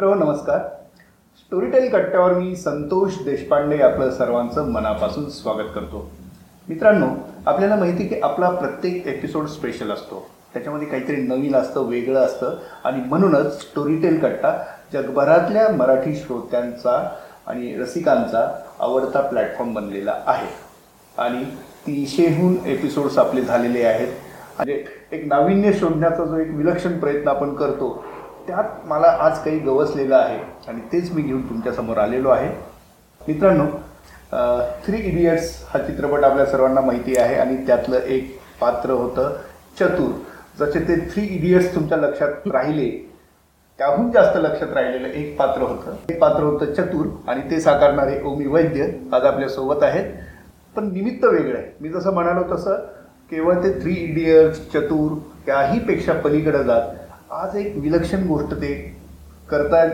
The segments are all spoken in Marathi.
मित्र नमस्कार. स्टोरीटेल कट्ट्यावर मी संतोष देशपांडे आपलं सर्वांचं मनापासून स्वागत करतो. मित्रांनो आपल्याला माहिती की आपला प्रत्येक एपिसोड स्पेशल असतो. त्याच्यामध्ये काहीतरी नवीन असतं वेगळं असतं. आणि म्हणूनच स्टोरीटेल कट्टा जगभरातल्या मराठी श्रोत्यांचा आणि रसिकांचा आवडता प्लॅटफॉर्म बनलेला आहे. आणि तीनशेहून एपिसोड्स आपले झालेले आहेत. म्हणजे एक नाविन्य शोधण्याचा जो एक विलक्षण प्रयत्न आपण करतो त्यात मला आज काही गवसलेलं आहे आणि तेच मी घेऊन तुमच्यासमोर आलेलो आहे. मित्रांनो थ्री इडियट्स हा चित्रपट आपल्या सर्वांना माहिती आहे आणि त्यातलं एक पात्र होतं चतुर. जसे ते थ्री इडियट्स तुमच्या लक्षात राहिले त्याहून जास्त लक्षात राहिलेलं एक पात्र होतं. एक पात्र होतं चतुर आणि ते साकारणारे ओमी वैद्य आज आपल्यासोबत आहेत. पण निमित्त वेगळं आहे. मी जसं म्हणालो तसं केवळ ते थ्री इडियट्स चतुर त्याहीपेक्षा पलीकडे जात आज एक विलक्षण गोष्ट ते करतायत.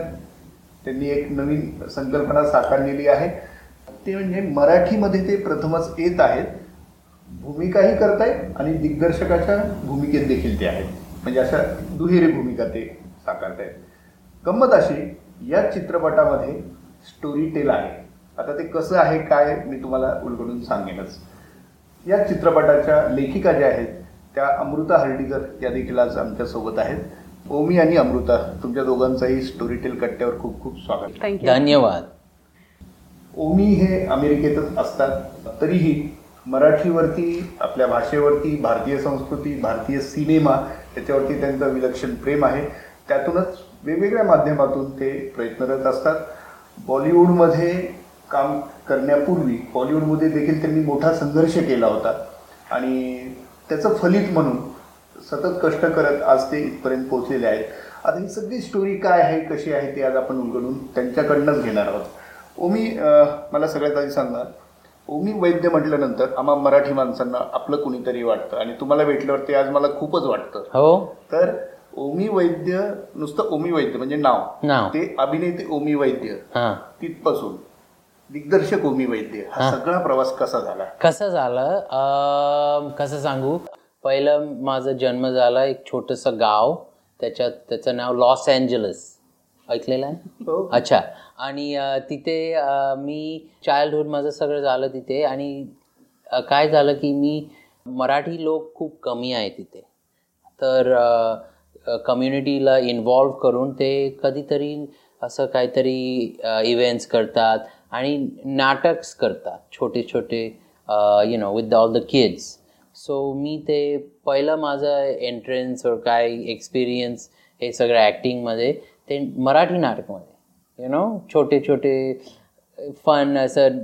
त्यांनी एक नवीन संकल्पना साकारलेली आहे. ते म्हणजे मराठीमध्ये ते प्रथमच येत आहेत. भूमिकाही करतायत आणि दिग्दर्शकाच्या भूमिकेत देखील ते आहेत. म्हणजे अशा दुहेरी भूमिका ते साकारतायत. गंमत अशी या चित्रपटामध्ये स्टोरी टेल आहे. आता ते कसं आहे काय मी तुम्हाला उलगडून सांगेनच. या चित्रपटाच्या लेखिका ज्या आहेत त्या अमृता हर्डीकर या देखील आज आमच्यासोबत आहेत. ओमी आणि अमृता तुमच्या दोघांचाही स्टोरी टेल कट्ट्यावर खूप खूप स्वागत. धन्यवाद. ओमी हे अमेरिकेतच असतात तरीही मराठीवरती आपल्या भाषेवरती भारतीय संस्कृती भारतीय सिनेमा याच्यावरती त्यांचं विलक्षण प्रेम आहे. त्यातूनच वेगवेगळ्या माध्यमातून ते प्रयत्नरत असतात. बॉलिवूडमध्ये काम करण्यापूर्वी बॉलिवूडमध्ये देखील त्यांनी मोठा संघर्ष केला होता. आणि त्याचं फलित म्हणून सतत कष्ट करत आज ते इथपर्यंत पोहोचलेले आहेत. आता ही सगळी स्टोरी काय आहे कशी आहे ते आज आपण उलगडून त्यांच्याकडनंच घेणार आहोत. ओमी मला सगळ्यात आधी सांगा ओमी वैद्य म्हटल्यानंतर आम्हा मराठी माणसांना आपलं कुणीतरी वाटतं आणि तुम्हाला भेटल्यावर ते आज मला खूपच वाटतं. हो. तर ओमी वैद्य नुसतं ओमी वैद्य म्हणजे नाव. ते अभिनेते ओमी वैद्य. तिथपासून दिग्दर्शक ओमी वैद्य. हा. सगळा प्रवास कसा झाला? कसं झालं? कसं सांगू? पहिलं माझा जन्म झाला एक छोटस गाव. त्याच्यात त्याचं नाव लॉस एंजलस. ऐकलेलं आहे? हो. अच्छा. आणि तिथे मी चाइल्डहुड माझं सगळं झालं तिथे आणि काय झालं की मी मराठी लोक खूप कमी आहे तिथे. तर कम्युनिटीला इन्वॉल्व करून ते कधीतरी असं काहीतरी इव्हेंट्स करतात आणि नाटक्स करतात. छोटे छोटे you know with all the kids so मी ते पहिलं माझं एंट्रन्स और काय एक्सपिरियन्स हे सगळं ॲक्टिंगमध्ये ते मराठी नाटकमध्ये यु नो छोटे छोटे फन असं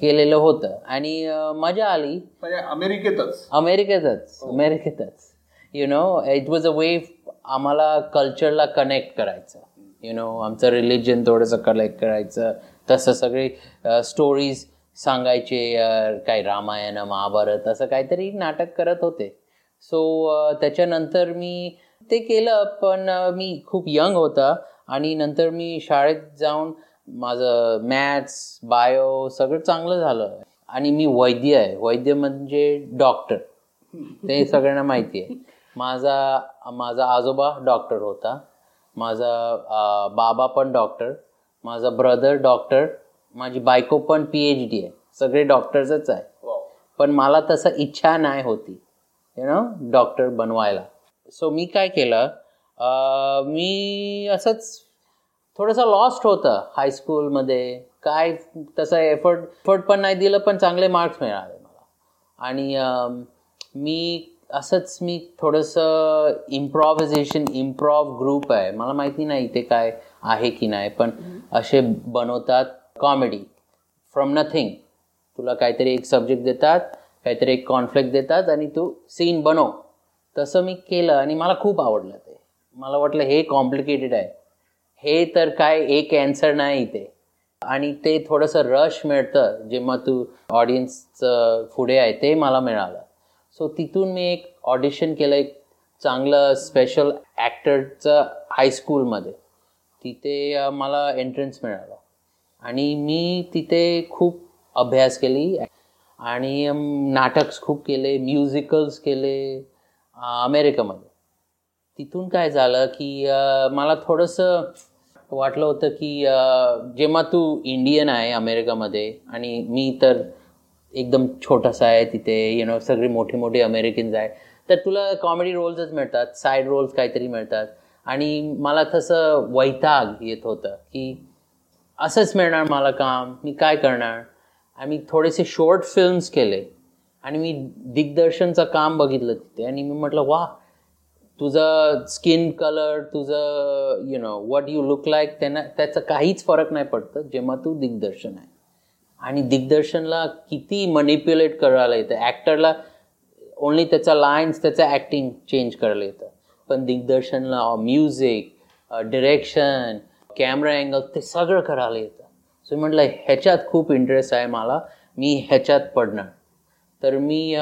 केलेलं होतं. आणि मजा आली. म्हणजे अमेरिकेतच. अमेरिकेतच अमेरिकेतच. You know it was a way आम्हाला कल्चरला कनेक्ट करायचं. यु नो आमचं रिलिजन थोडंसं कलेक्ट करायचं. तसं सगळे स्टोरीज सांगायचे काय रामायण महाभारत असं काहीतरी नाटक करत होते. सो त्याच्यानंतर मी ते केलं पण मी खूप यंग होता आणि नंतर मी शाळेत जाऊन माझं मॅथ्स बायो सगळं चांगलं झालं. आणि मी वैद्य आहे. वैद्य म्हणजे डॉक्टर ते सगळ्यांना माहिती आहे. माझा माझा आजोबा डॉक्टर होता. माझा बाबा पण डॉक्टर माझा ब्रदर डॉक्टर माझी बायको पण पी एच डी आहे. सगळे डॉक्टर्सच आहे. पण मला तसं इच्छा नाही होती यु नो डॉक्टर बनवायला. सो मी काय केलं मी असंच थोडंसं लॉस्ट होतं हायस्कूलमध्ये काय तसं एफर्ट एफर्ट पण नाही दिलं पण चांगले मार्क्स मिळाले मला. आणि मी असंच मी थोडंसं इम्प्रॉव्हिजेशन इम्प्रॉव ग्रुप आहे. मला माहिती नाही ते काय आहे की नाही पण असे बनवतात. कॉमेडी फ्रॉम नथिंग तुला काहीतरी एक सब्जेक्ट देतात काहीतरी एक कॉन्फ्लिक्ट देतात आणि तू सीन बनव. तसं मी केलं आणि मला खूप आवडलं ते. मला वाटलं हे कॉम्प्लिकेटेड आहे. हे तर काय एक अँसर नाही इथे. आणि ते थोडंसं रश मिळतं जेव्हा तू ऑडियन्सचं पुढे आहे ते मला मिळालं. सो तिथून मी एक ऑडिशन केलं एक चांगलं स्पेशल ॲक्टरचं हायस्कूलमध्ये तिथे मला एंट्रन्स मिळालं. आणि मी तिथे खूप अभ्यास केली आणि नाटक्स खूप केले म्युझिकल्स केले अमेरिकामध्ये. तिथून काय झालं की मला थोडंसं वाटलं होतं की जेव्हा तू इंडियन आहे अमेरिकामध्ये आणि मी तर एकदम छोटासा आहे तिथे यु नो सगळे मोठे मोठे अमेरिकन्स आहे तर तुला कॉमेडी रोल्सच मिळतात साईड रोल्स काहीतरी मिळतात. आणि मला तसं वैताग येत होतं की असंच मिळणार मला काम मी काय करणार? आणि मी थोडेसे शॉर्ट फिल्म्स केले आणि मी दिग्दर्शनचं काम बघितलं तिथे आणि मी म्हटलं वा तुझं स्किन कलर तुझं you know what you look like त्यांना त्याचा काहीच फरक नाही पडतं जेव्हा तू दिग्दर्शन आहे. आणि दिग्दर्शनला किती मनिप्युलेट करायला येतं. ॲक्टरला ओन्ली त्याचा लाईन्स त्याचं ॲक्टिंग चेंज करायला येतं. पण दिग्दर्शनला म्युझिक डिरेक्शन कॅमेरा अँगल ते सगळं करायला येतं. सो म्हटलं ह्याच्यात खूप इंटरेस्ट आहे मला. मी ह्याच्यात पडणार. तर मी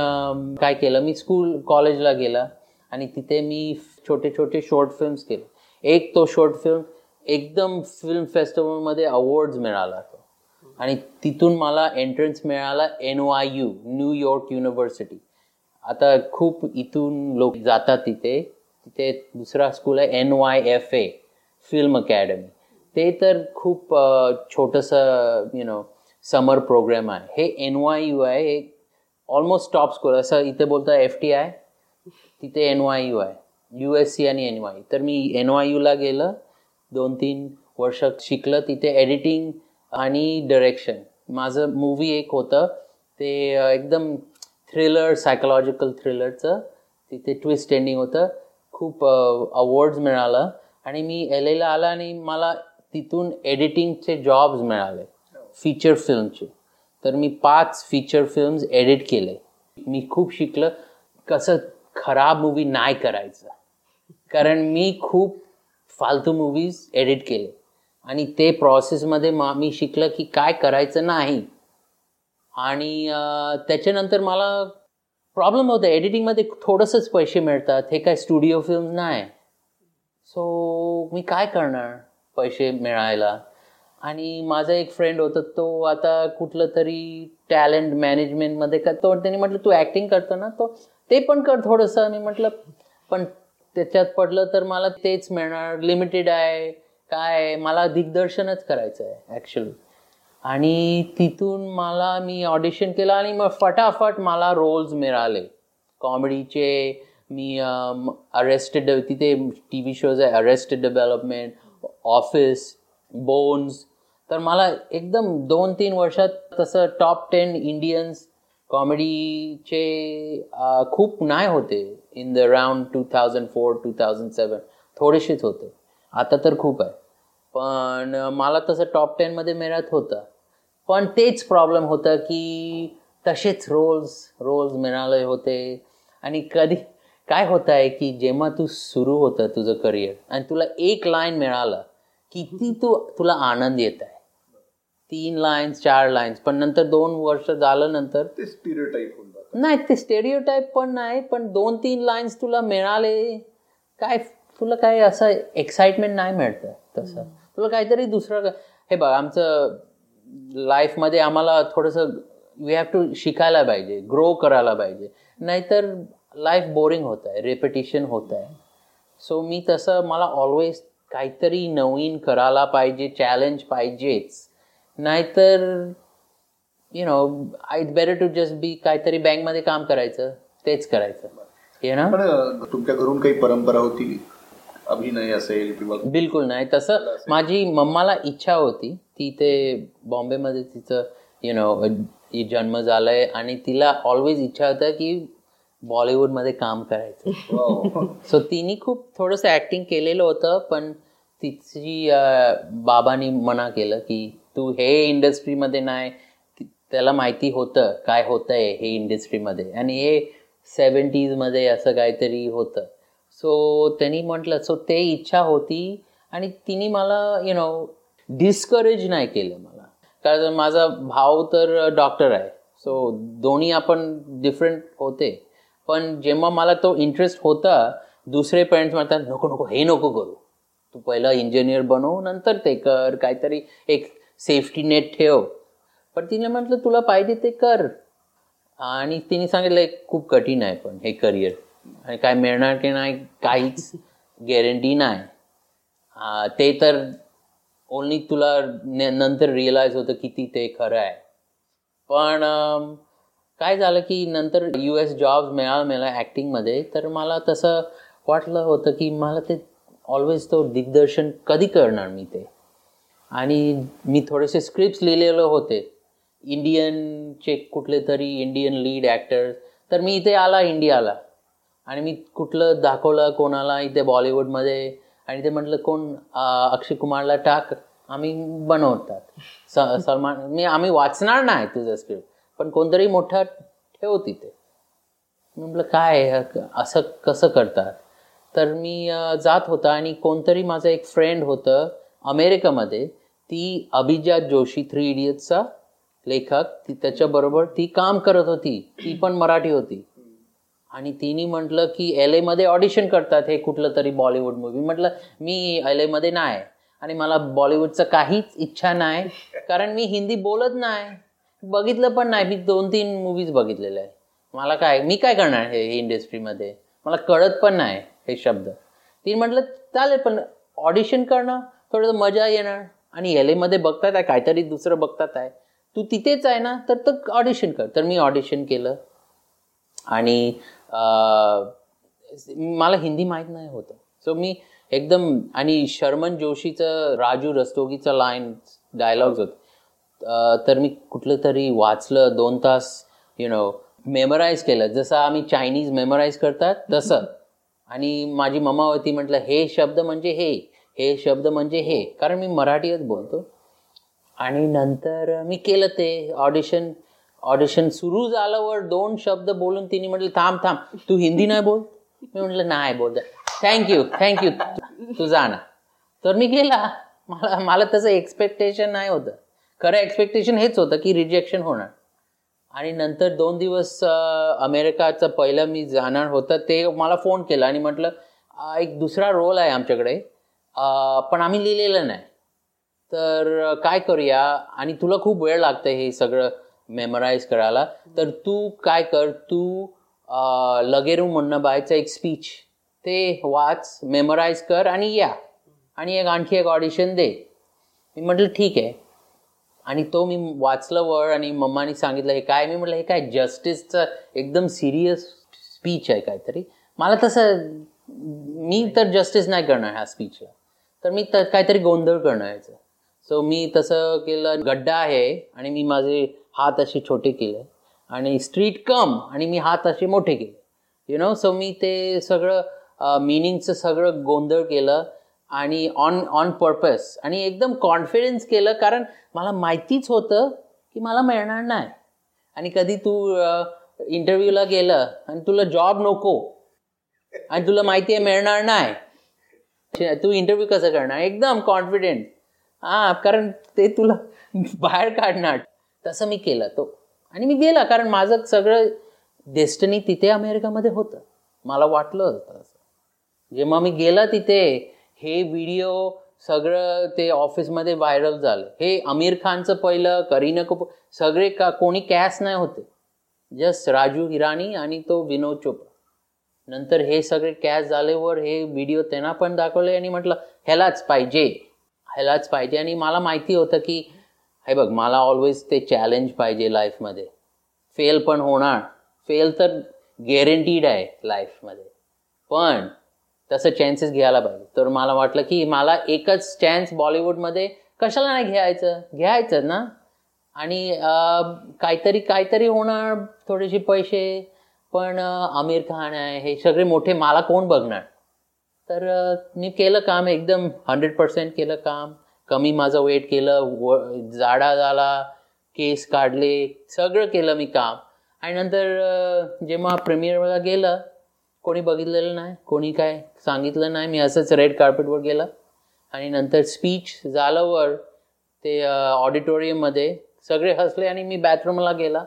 काय केलं? मी स्कूल कॉलेजला गेला आणि तिथे मी छोटे छोटे शॉर्ट फिल्म्स केले. एक तो शॉर्ट फिल्म एकदम फिल्म फेस्टिवलमध्ये अवॉर्ड्स मिळाला तो. आणि तिथून मला एंट्रन्स मिळाला N Y U New York university आता खूप इथून लोक जातात तिथे. तिथे दुसरा स्कूल आहे N Y F A film academy ते तर खूप छोटंसं यु नो समर प्रोग्राम आहे. हे एन वाय यू आय हे ऑलमोस्ट टॉप स्कूल असं इथे बोलतं एफ टी आय तिथे N Y U I U S C आणि एन वाय तर मी एन वाय यूला गेलं दोन तीन वर्ष शिकलं तिथे एडिटिंग आणि डिरेक्शन माझं मूवी एक होतं ते एकदम थ्रिलर सायकोलॉजिकल थ्रिलरचं तिथे ट्विस्ट एंडिंग होतं. खूप अवॉर्ड्स मिळालं. आणि मी एल एला आला आणि मला तिथून एडिटिंगचे जॉब्स मिळाले. फीचर फिल्मचे तर मी पाच फीचर फिल्म्स एडिट केले. मी खूप शिकलं कसं खराब मूवी नाही करायचं. कारण मी खूप फालतू मूवीज एडिट केले. आणि ते प्रोसेसमध्ये मा मी शिकलं की काय करायचं नाही. आणि त्याच्यानंतर मला प्रॉब्लेम होता. एडिटिंगमध्ये थोडंसंच पैसे मिळतात. हे काय स्टुडिओ फिल्म नाही. सो मी काय करणार? पैसे मिळायला. आणि माझा एक फ्रेंड होता तो आता कुठलं तरी टॅलेंट मॅनेजमेंटमध्ये का तो त्याने म्हटलं तू ॲक्टिंग करतो ना? तो ते पण कर थोडंसं. मी म्हटलं पण त्याच्यात पडलं तर मला तेच मिळणार. लिमिटेड आहे. काय मला दिग्दर्शनच करायचं आहे ॲक्च्युली आणि तिथून मला मी ऑडिशन केलं आणि मग फटाफट मला रोल्स मिळाले. कॉमेडीचे मी अरेस्टेड तिथे टी व्ही शोज आहे अरेस्टेड डेव्हलपमेंट ऑफिस बोन्स तर मला एकदम दोन तीन वर्षात तसं टॉप टेन इंडियन्स कॉमेडीचे खूप नाही होते in the round two thousand four two thousand seven थोडेसेच होते. आता तर खूप आहे. पण मला तसं टॉप टेनमध्ये मिळत होतं. पण तेच प्रॉब्लेम होतं की तसेच रोल्स रोल्स मिळाले होते. आणि कधी काय होत आहे की जेव्हा तू सुरू होतं तुझं करिअर आणि तुला एक लाईन मिळालं किती तू तुला आनंद येत आहे. तीन लाईन्स चार लाईन्स पण नंतर दोन वर्ष झालं नंतर ते जातं. नाही ते स्टेरिओटाईप पण नाही पण दोन तीन लाईन्स तुला मिळाले काय तुला काय असं एक्साइटमेंट नाही मिळतं तसं. तुला काहीतरी दुसरं हे बघ आमचं लाईफमध्ये आम्हाला थोडंसं वी हॅव टू शिकायला पाहिजे ग्रो करायला पाहिजे. नाहीतर लाईफ बोरिंग होत आहे रेपिटिशन होत आहे. सो मी तसं मला ऑलवेज काहीतरी नवीन करायला पाहिजे चॅलेंज पाहिजेच. नाहीतर you know I better to just be काहीतरी बँकमध्ये काम करायचं तेच करायचं. यु नो तुमच्या घरून काही परंपरा होती? अभिनय असेल किंवा बिलकुल नाही. तसं माझी मम्माला इच्छा होती. ती ते बॉम्बेमध्ये तिचं यु नो जन्म झालाय आणि तिला ऑलवेज इच्छा होतं की बॉलिवूडमध्ये काम करायचं. सो तिने खूप थोडंसं ॲक्टिंग केलेलं होतं पण तिची बाबांनी मना केलं की तू हे इंडस्ट्रीमध्ये नाही त्याला माहिती होतं काय होतं आहे हे इंडस्ट्रीमध्ये आणि हे सेवन्टीजमध्ये असं काहीतरी होतं. सो त्यांनी म्हटलं सो ते इच्छा होती आणि तिने मला यु नो डिस्करेज नाही केलं मला. कारण माझा भाऊ तर डॉक्टर आहे. सो दोन्ही आपण डिफरंट होते. पण जेव्हा मला तो इंटरेस्ट होता दुसरे पेरेंट्स म्हणतात नको नको हे नको करू. तू पहिलं इंजिनियर बनव नंतर ते कर. काहीतरी एक सेफ्टी नेट ठेव. पण तिने म्हटलं तुला पाहिजे ते कर. आणि तिने सांगितलं खूप कठीण आहे पण हे करिअर आणि काय मिळणार की नाही काहीच गॅरंटी नाही. ते तर ओन्ली तुला न- नंतर रिअलाइज होतं किती ते खरं आहे. पण काय झालं की नंतर यू एस जॉब मिळाला मिळाला ॲक्टिंगमध्ये तर मला तसं वाटलं होतं की मला ते ऑलवेज तो दिग्दर्शन कधी करणार मी ते. आणि मी थोडेसे स्क्रिप्ट लिहिलेले होते. इंडियनचे कुठले तरी इंडियन लीड ॲक्टर तर मी इथे आला इंडियाला आणि मी कुठलं दाखवलं कोणाला इथे बॉलिवूडमध्ये आणि ते म्हटलं कोण? अक्षय कुमारला टाक. आम्ही बनवतात. स सलमान मी आम्ही वाचणार नाही तुझं स्क्रिप्ट पण कोणतरी मोठा ठेव तिथे. मी म्हटलं काय असं कसं करतात? तर मी जात होता आणि कोणतरी माझं एक फ्रेंड होतं अमेरिकामध्ये. ती अभिजात जोशी थ्री इडियट्सचा लेखक. ती त्याच्याबरोबर ती काम करत होती. ती पण मराठी होती. आणि तिने म्हटलं की एल एमध्ये ऑडिशन करतात हे कुठलं तरी बॉलिवूड मूवी म्हटलं मी एल एमध्ये नाही. आणि मला बॉलिवूडचं काहीच इच्छा नाही. कारण मी हिंदी बोलत नाही. बघितलं पण नाही. मी दोन तीन मूवीज बघितलेले आहे मला काय मी काय करणार हे इंडस्ट्रीमध्ये मला कळत पण नाही हे शब्द. ती म्हटलं चालेल पण ऑडिशन करणं थोडंसं मजा येणार. आणि एल एमध्ये बघतात आहे काहीतरी दुसरं बघतात आहे. तू तिथेच आहे ना तर तर ऑडिशन कर. तर मी ऑडिशन केलं. आणि मला हिंदी माहीत नाही होतं. सो मी एकदम आणि शर्मन जोशीचं राजू रस्तोगीचं लाईन डायलॉग्स होतं. तर मी कुठलं तरी वाचलं दोन तास यु नो मेमराईज केलं. जसं आम्ही चायनीज मेमराईज करतात तसं. आणि माझी मम्मा होती म्हटलं हे शब्द म्हणजे हे हे शब्द म्हणजे हे. कारण मी मराठीच बोलतो. आणि नंतर मी केलं ते ऑडिशन ऑडिशन सुरू झाल्यावर दोन शब्द बोलून तिने म्हटलं थांब थांब तू हिंदी नाही बोल? मी म्हटलं नाही बोल थँक्यू थँक्यू तू जा ना तर मी गेला. मला मला तसं एक्सपेक्टेशन नाही होतं. खरं एक्सपेक्टेशन हेच होतं की रिजेक्शन होणार. आणि नंतर दोन दिवस अमेरिकाचं पहिलं मी जाणार होतं ते मला फोन केला आणि म्हटलं एक दुसरा रोल आहे आमच्याकडे. पण आम्ही लिहिलेलं नाही. तर काय करूया? आणि तुला खूप वेळ लागतं हे सगळं मेमराईज करायला. तर तू काय कर? तू लगेरू म्हणणं बायचं एक स्पीच ते वाच मेमराईज कर आणि या. आणि एक आणखी एक ऑडिशन दे. मी म्हटलं ठीक आहे. आणि तो मी वाचलं वर आणि मम्मानी सांगितलं हे काय? मी म्हटलं हे काय जस्टिसचं एकदम सिरियस स्पीच आहे काहीतरी. मला तसं मी तर जस्टिस नाही करणार ह्या स्पीचला तर मी तर काहीतरी गोंधळ करणार याचं सो मी तसं केलं गड्डा आहे आणि मी माझे हात असे छोटे केले आणि स्ट्रीट कम आणि मी हात असे मोठे केले. यु नो सो मी ते सगळं मिनिंगचं सगळं गोंधळ केलं आणि ऑन ऑन पर्पज आणि एकदम कॉन्फिडन्स केलं कारण मला माहितीच होतं की मला मिळणार नाही. आणि कधी तू इंटरव्ह्यूला गेलं आणि तुला जॉब नको आणि तुला माहिती आहे मिळणार नाही. तू इंटरव्ह्यू कसं करणार? एकदम कॉन्फिडेंट हां कारण ते तुला बाहेर काढणार. तसं मी केलं तो. आणि मी गेला कारण माझं सगळं डेस्टनी तिथे अमेरिकामध्ये होतं. मला वाटलं होतं असं. जेव्हा मी गेला तिथे हे व्हिडिओ सगळं ते ऑफिसमध्ये व्हायरल झालं. हे आमिर खानचं पहिलं करीना कपूर सगळे का कोणी कॅस नाही होते. जस्ट राजू हिराणी आणि तो विनोद चोप्रा नंतर हे सगळे कॅश झाल्यावर हे व्हिडिओ त्यांना पण दाखवले आणि म्हटलं ह्यालाच पाहिजे. ह्यालाच पाहिजे. आणि मला माहिती होतं की हे बघ मला ऑलवेज ते चॅलेंज पाहिजे लाईफमध्ये फेल पण होणार. फेल तर गॅरंटीड आहे लाईफमध्ये पण तसं चान्सेस घ्यायला पाहिजे. तर मला वाटलं की मला एकच चान्स बॉलिवूडमध्ये कशाला नाही घ्यायचं? घ्यायचं ना? आणि काहीतरी काहीतरी होणार थोडेसे पैसे पण आमिर खान आहे हे सगळे मोठे मला कोण बघणार? तर मी केलं काम एकदम हंड्रेड पर्सेंट केलं काम. कमी माझं वेट केलं व जाडा झाला केस काढले सगळं केलं मी काम. आणि नंतर जेव्हा प्रीमियरला गेलं कोणी बघितलेलं नाही कोणी काय सांगितलं नाही. मी असंच रेड कार्पेटवर गेला आणि नंतर स्पीच झाल्यावर ते ऑडिटोरियममध्ये सगळे हसले आणि मी बॅथरूमला गेला.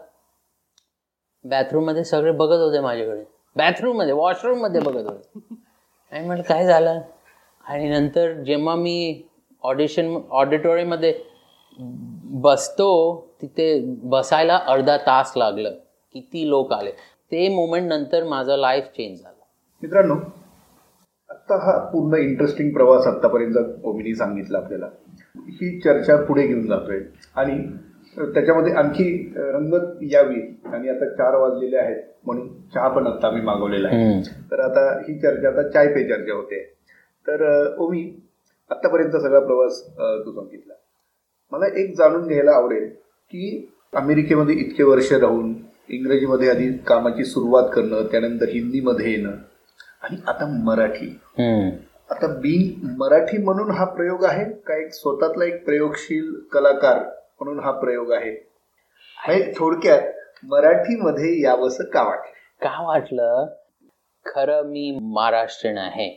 बॅथरूममध्ये सगळे बघत होते माझ्याकडे. बॅथरूममध्ये वॉशरूममध्ये बघत होते. आणि म्हटलं काय झालं? आणि नंतर जेव्हा मी ऑडिशन ऑडिटोरियममध्ये बसतो तिथे बसायला अर्धा तास लागलं. किती लोक आले. ते मोमेंट नंतर माझं लाईफ चेंज झालं. मित्रांनो आता हा पूर्ण इंटरेस्टिंग प्रवास आतापर्यंत ओमिनी सांगितला आपल्याला. ही चर्चा पुढे घेऊन जातोय. आणि त्याच्यामध्ये आणखी रंगत यावी. आणि आता चार वाजलेले आहेत म्हणून चहा पण आता आम्ही मागवलेला आहे. तर आता ही चर्चा आता चाय पे चर्चा होते. तर ओमी आतापर्यंत सगळा प्रवास तू सांगितला. मला एक जाणून घ्यायला आवडेल की अमेरिकेमध्ये इतके वर्ष राहून इंग्रजीमध्ये आधी कामाची सुरुवात करणं त्यानंतर हिंदीमध्ये येणं आणि आता मराठी. आता बिंग मराठी म्हणून हा प्रयोग आहे का एक स्वतःतला एक प्रयोगशील कलाकार म्हणून हा प्रयोग आहे? म्हणजे थोडक्यात मराठीमध्ये यावंसं का वाटलं? का वाटलं? खरं मी महाराष्ट्रीयन आहे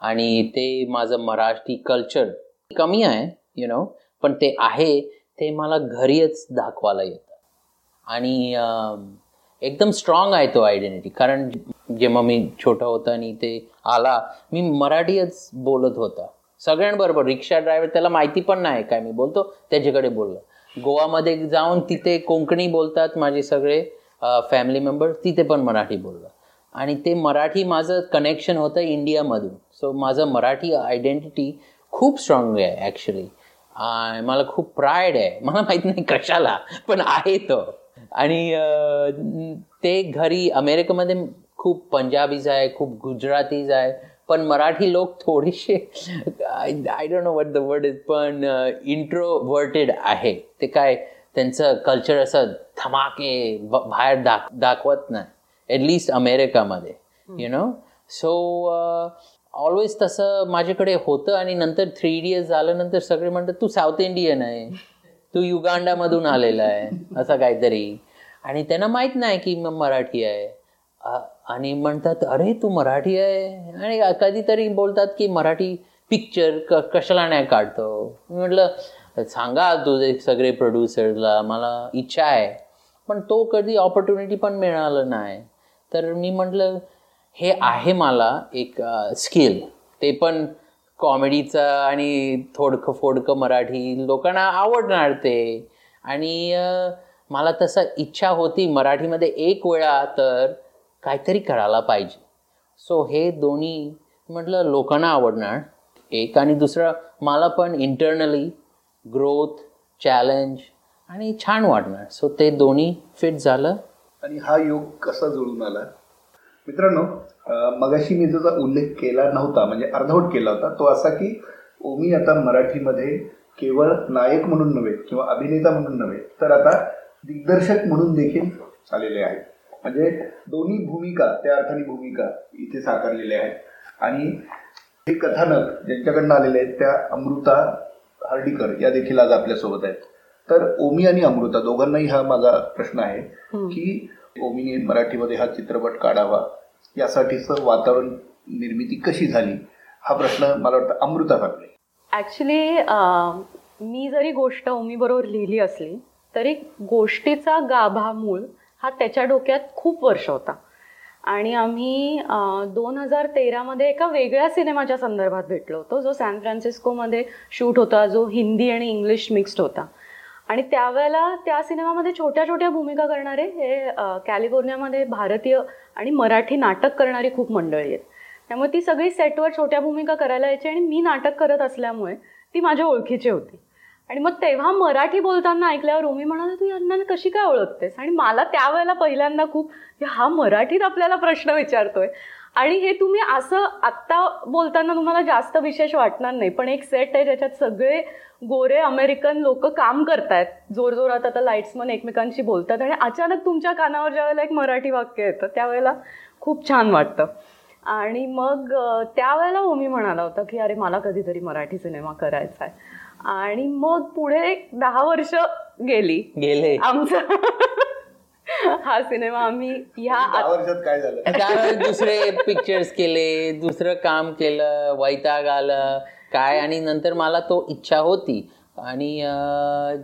आणि ते माझं मराठी कल्चर कमी आहे यु नो पण ते आहे ते मला घरीच दाखवायला येतं. आणि एकदम स्ट्रॉंग आहे तो आयडेंटिटी कारण जेव्हा मी छोटा होता आणि ते आला मी मराठीच बोलत होता. सगळ्यांबरोबर रिक्षा ड्रायव्हर त्याला माहिती पण नाही काय मी बोलतो त्याच्याकडे बोललो. गोवामध्ये जाऊन तिथे कोंकणी बोलतात माझे सगळे फॅमिली मेंबर तिथे पण मराठी बोललं. आणि ते मराठी माझं कनेक्शन होतं इंडियामधून. सो माझं मराठी आयडेंटिटी खूप स्ट्रॉंग आहे ॲक्च्युली मला खूप प्राईड आहे. मला माहीत नाही कशाला पण आहे तो. आणि ते घरी अमेरिकेमध्ये खूप पंजाबीज आहे खूप गुजरातीज आहे पण मराठी लोक थोडेसे I don't know what the word is पण इंट्रोवर्टेड आहे. ते काय त्यांचं कल्चर असं धमाके बाहेर दाख दाखवत नाही. ॲटलिस्ट अमेरिकामध्ये यु नो सो ऑलवेज तसं माझ्याकडे होतं आणि नंतर थ्री इडियट्स झाल्यानंतर सगळे म्हणतात तू साऊथ इंडियन आहे. तू युगांडामधून आलेला आहे. असं काहीतरी. आणि त्यांना माहीत नाही की मग मराठी आहे. आणि म्हणतात अरे तू मराठी आहे. आणि कधीतरी बोलतात की मराठी पिक्चर क कशाला नाही काढतो? मी म्हटलं सांगा तुझे सगळे प्रोड्युसरला मला इच्छा आहे. पण तो कधी ऑपॉर्च्युनिटी पण मिळालं नाही. तर मी म्हटलं हे आहे मला एक स्किल ते पण कॉमेडीचं आणि थोडकं फोडकं मराठी लोकांना आवडणार ते. आणि मला तसं इच्छा होती मराठीमध्ये एक वेळा तर काहीतरी करायला पाहिजे. सो हे दोन्ही म्हटलं लोकांना आवडणार. एक आणि दुसरं मला पण इंटरनली ग्रोथ चॅलेंज आणि छान वाटणार. सो ते दोन्ही फिट झालं. आणि हा योग कसा जुळून आला? मित्रांनो मगाशी मी त्याचा उल्लेख केला नव्हता म्हणजे अर्धवट केला होता तो असा की ओमी आता मराठीमध्ये केवळ नायक म्हणून नव्हे किंवा अभिनेता म्हणून नव्हे तर आता दिग्दर्शक म्हणून देखील आलेले आहेत. म्हणजे दोन्ही भूमिका त्या अर्थाने भूमिका इथे साकारलेल्या आहेत. आणि हे कथानक ज्यांच्याकडनं आलेले आहेत त्या अमृता हर्डीकर या देखील आज आपल्यासोबत आहेत. तर ओमी आणि अमृता दोघांनाही हा माझा प्रश्न आहे की ओमीने मराठीमध्ये हा चित्रपट काढावा यासाठीचं वातावरण निर्मिती कशी झाली? हा प्रश्न मला वाटतं अमृता सांगले ॲक्च्युली मी जरी गोष्ट बरोबर लिहिली असली तरी गोष्टीचा गाभा मूळ हा त्याच्या डोक्यात खूप वर्ष होता. आणि आम्ही दोन हजार तेरामध्ये एका वेगळ्या सिनेमाच्या संदर्भात भेटलो होतो जो सॅन फ्रान्सिस्कोमध्ये शूट होता जो हिंदी आणि इंग्लिश मिक्स्ड होता. आणि त्यावेळेला त्या सिनेमामध्ये छोट्या छोट्या भूमिका करणारे हे कॅलिफोर्नियामध्ये भारतीय आणि मराठी नाटक करणारी खूप मंडळी आहेत. त्यामुळे ती सगळी सेटवर छोट्या भूमिका करायला यायची आणि मी नाटक करत असल्यामुळे ती माझ्या ओळखीची होती. आणि मग तेव्हा मराठी बोलताना ऐकल्यावर रोमी म्हणाला तू यांना कशी काय ओळखतेस? आणि मला त्यावेळेला पहिल्यांदा खूप हा मराठीत आपल्याला प्रश्न विचारतोय. आणि हे तुम्ही असं आत्ता बोलताना तुम्हाला जास्त विशेष वाटणार नाही पण एक सेट आहे ज्याच्यात सगळे गोरे अमेरिकन लोक काम करतायत. जोरजोरात आता लाईट्समन एकमेकांशी बोलतात आणि अचानक तुमच्या कानावर ज्यावेळेला एक मराठी वाक्य येतं त्यावेळेला खूप छान वाटतं. आणि मग त्यावेळेला ओमी म्हणाला होता की अरे मला कधीतरी मराठी सिनेमा करायचा आहे आणि मग पुढे एक दहा वर्ष गेली. गेले. आमचा. हा सिनेमा आम्ही ह्या वर्षात काय झालं? दुसरे पिक्चर्स केले दुसरं काम केलं वैताग आलं काय? आणि नंतर मला तो इच्छा होती. आणि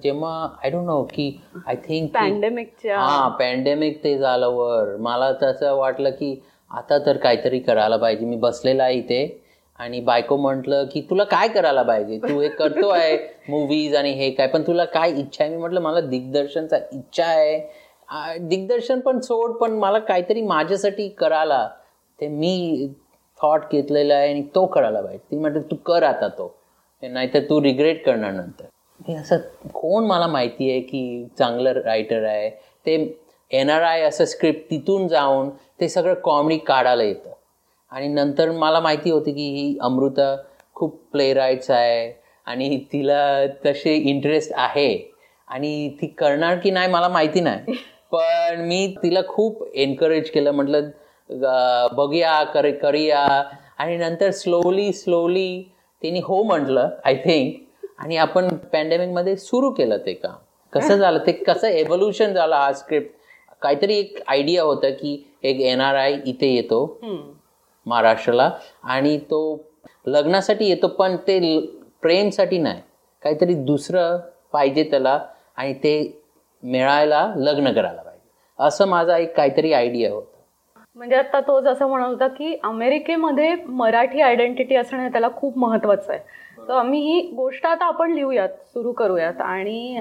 जेव्हा आय डोंट नो की आय थिंक पॅन्डेमिकच्या हा पॅन्डेमिक ते झालं वर मला तसं वाटलं की आता तर काहीतरी करायला पाहिजे. मी बसलेला आहे इथे. आणि बायको म्हटलं की तुला काय करायला पाहिजे? तू हे करतो आहे मूवीज आणि हे काय? पण तुला काय इच्छा आहे? मी म्हटलं मला दिग्दर्शनचा इच्छा आहे. दिग्दर्शन पण सोड पण मला काहीतरी माझ्यासाठी करायला ते मी थॉट घेतलेला आहे आणि तो करायला पाहिजे. ती म्हटलं तू कर आता तो. नाहीतर तू रिग्रेट करणार नंतर. मी असं कोण मला माहिती आहे की चांगलं रायटर आहे? ते एन आर आय असं स्क्रिप्ट तिथून जाऊन ते सगळं कॉमेडी काढायला येतं. आणि नंतर मला माहिती होती की ही अमृता खूप प्ले राईट्स आहे आणि तिला तसे इंटरेस्ट आहे. आणि ती करणार की नाही मला माहिती नाही. पण मी तिला खूप एनकरेज केलं. म्हटलं बघूया कर करूया. आणि नंतर स्लोली स्लोली तिने हो म्हटलं आय थिंक आणि आपण पॅन्डेमिकमध्ये सुरू केलं ते काम. कसं झालं ते कसं एव्होल्युशन झालं हा स्क्रिप्ट काहीतरी एक आयडिया होतं की एक एन आर आय इथे येतो. महाराष्ट्राला. आणि तो लग्नासाठी येतो पण ते प्रेमसाठी नाही. काहीतरी दुसरं पाहिजे त्याला आणि ते मिळायला लग्न करायला पाहिजे. असं माझा एक काहीतरी आयडिया होता. म्हणजे आता तो जसं म्हणत होता की अमेरिकेमध्ये मराठी आयडेंटिटी असणं त्याला खूप महत्वाचं आहे. तर आम्ही ही गोष्ट आता आपण लिहूयात सुरू करूयात. आणि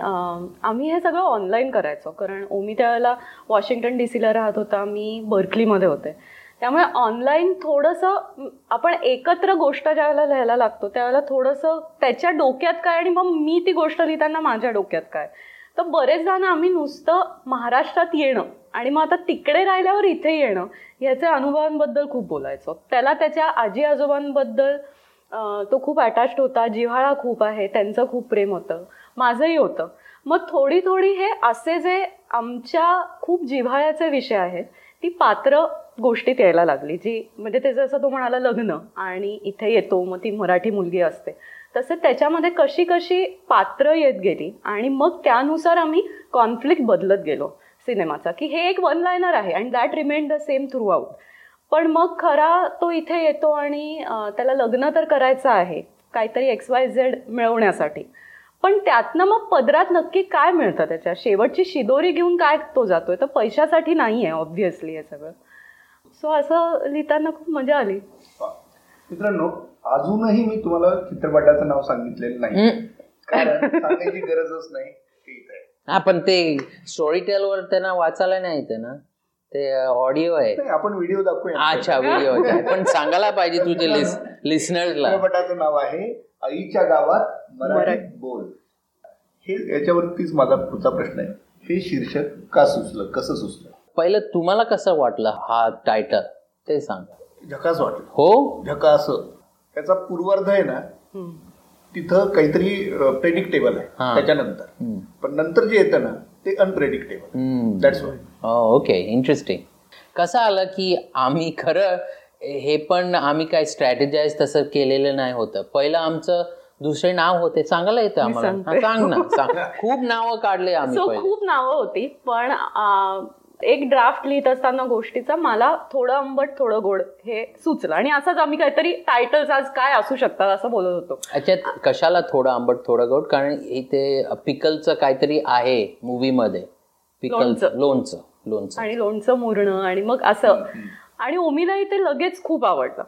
आम्ही हे सगळं ऑनलाईन करायचो. कारण ओमी त्यावेळेला वॉशिंग्टन डी सीला राहत होता मी बर्कलीमध्ये होते. त्यामुळे ऑनलाईन थोडंसं आपण एकत्र गोष्ट ज्यावेळेला लिहायला लागतो त्यावेळेला थोडंसं त्याच्या डोक्यात काय आणि मग मी ती गोष्ट लिहिताना माझ्या डोक्यात काय. तर बरेच जण आम्ही नुसतं महाराष्ट्रात येणं आणि मग आता तिकडे राहिल्यावर इथे येणं ह्याच्या अनुभवांबद्दल खूप बोलायचो. त्याला त्याच्या आजी आजोबांबद्दल तो खूप अटॅच्ड होता जिव्हाळा खूप आहे त्यांचं खूप प्रेम होतं माझंही होतं. मग थोडी थोडी हे असे जे आमच्या खूप जिव्हाळ्याचे विषय आहेत ती पात्र गोष्टीत यायला लागली जी म्हणजे ते जसं तो म्हणाला लग्न आणि इथे येतो मग ती मराठी मुलगी असते. तसं त्याच्यामध्ये कशी कशी पात्र येत गेली आणि मग त्यानुसार आम्ही कॉन्फ्लिक्ट बदलत गेलो सिनेमाचा की हे एक वन लायनर आहे आणि that remain the same throughout पण मग खरा तो इथे येतो आणि त्याला लग्न तर करायचं आहे काहीतरी एक्स वाय झेड मिळवण्यासाठी. पण त्यातनं मग पदरात नक्की काय मिळतं त्याच्या? शेवटची शिदोरी घेऊन काय तो जातोय? तर पैशासाठी नाही आहे ऑब्व्हियसली हे सगळं. सो असं लिहिताना खूप मजा आली. मित्रांनो अजूनही मी तुम्हाला चित्रपटाचं नाव सांगितलेलं नाही. सांगायची गरजच नाही ठीक आहे. हा पण ते स्टोरी टेलवर त्यांना वाचायला नाही येते ना. ते ऑडिओ आहे. नाही, आपण व्हिडिओ दाखवूया. अच्छा व्हिडिओ आहे. पण सांगायला पाहिजे तुझे लिस्नर्सला चित्रपटाचं नाव आहे आईच्या गावात मराठीत बोल. हे याच्यावरतीच माझा पुढचा प्रश्न आहे. हे शीर्षक का सुचलं? कसं सुचलं? पहिलं तुम्हाला कसं वाटलं हा टायटल ते सांगा. झकास वाटलं. हो? झकास त्याचा पूर्वार्ध आहे ना. तिथं काहीतरी प्रेडिक्टेबल आहे हा. त्याच्यानंतर. पण नंतर जे येतं ना ते unpredictable. That's why okay interesting कसं आलं की आम्ही खरं हे पण आम्ही काय स्ट्रॅटेजाइज तसं केलेलं नाही होतं. पहिलं आमचं दुसरे नाव होते. सांगायला येतं आम्हाला. हा, सांग ना सांग. खूप नावं काढले आम्ही खूप नावं होती पण एक ड्राफ्ट लिहित असताना गोष्टीचा मला थोडं आंबट थोडं गोड हे सुचलं. आणि असंच आम्ही काहीतरी टायटल्स आज काय असू शकतात असं बोलत होतो. अच्छा कशाला थोडं आंबट थोडं गोड? कारण इथे पिकलचं काहीतरी आहे मूवी मध्ये. पिकल लोणचं. लोणचं आणि लोणचं मुरणं आणि मग असं. आणि ओमीलाही ते लगेच खूप आवडलं.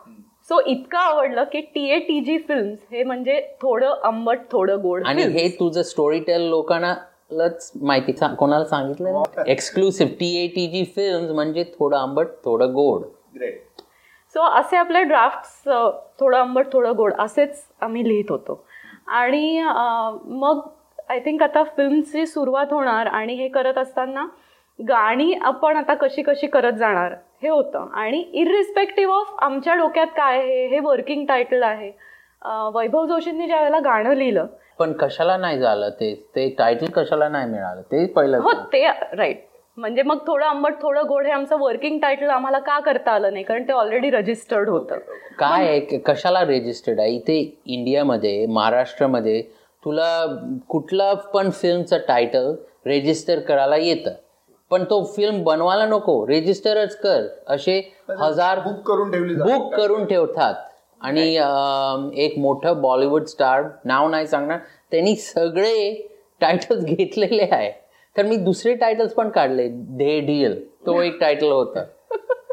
सो इतकं आवडलं की T A T G films हे म्हणजे थोडं आंबट थोडं गोड आणि. हे तुझं स्टोरी टेल लोकांना लच माहिती कोणाला सांगितलं exclusive T A T G film म्हणजे थोडं आंबट थोडं गोड. ग्रेट सो असे आपले ड्राफ्ट्स थोडं आंबट थोडं गोड असेच आम्ही लिहित होतो. आणि मग आय थिंक आता फिल्मची सुरुवात होणार आणि हे करत असताना गाणी आपण आता कशी कशी करत जाणार हे होतं. आणि इरिस्पेक्टिव्ह ऑफ आमच्या डोक्यात काय आहे हे वर्किंग टायटल आहे. वैभव जोशींनी ज्या वेळेला गाणं लिहिलं पण कशाला नाही झालं? ते ते टायटल कशाला नाही मिळालं? ते पहिलं हो ते राईट म्हणजे मग थोडं आंबट थोडं गोड हे आमचं वर्किंग टायटल आम्हाला का करता आलं नाही? कारण ते ऑलरेडी रजिस्टर्ड होतं. काय आहे? कशाला रेजिस्टर्ड आहे? इथे इंडियामध्ये महाराष्ट्रामध्ये तुला कुठला पण फिल्मचं टायटल रेजिस्टर करायला येतं. पण तो फिल्म बनवायला नको. रेजिस्टरच कर. असे हजार बुक करून ठेवली. बुक करून ठेवतात. आणि एक मोठं बॉलिवूड स्टार नाव नाही सांगणार त्यांनी सगळे टायटल्स घेतलेले आहे. तर मी दुसरे टायटल्स पण काढले धे डील. तो एक टायटल होता.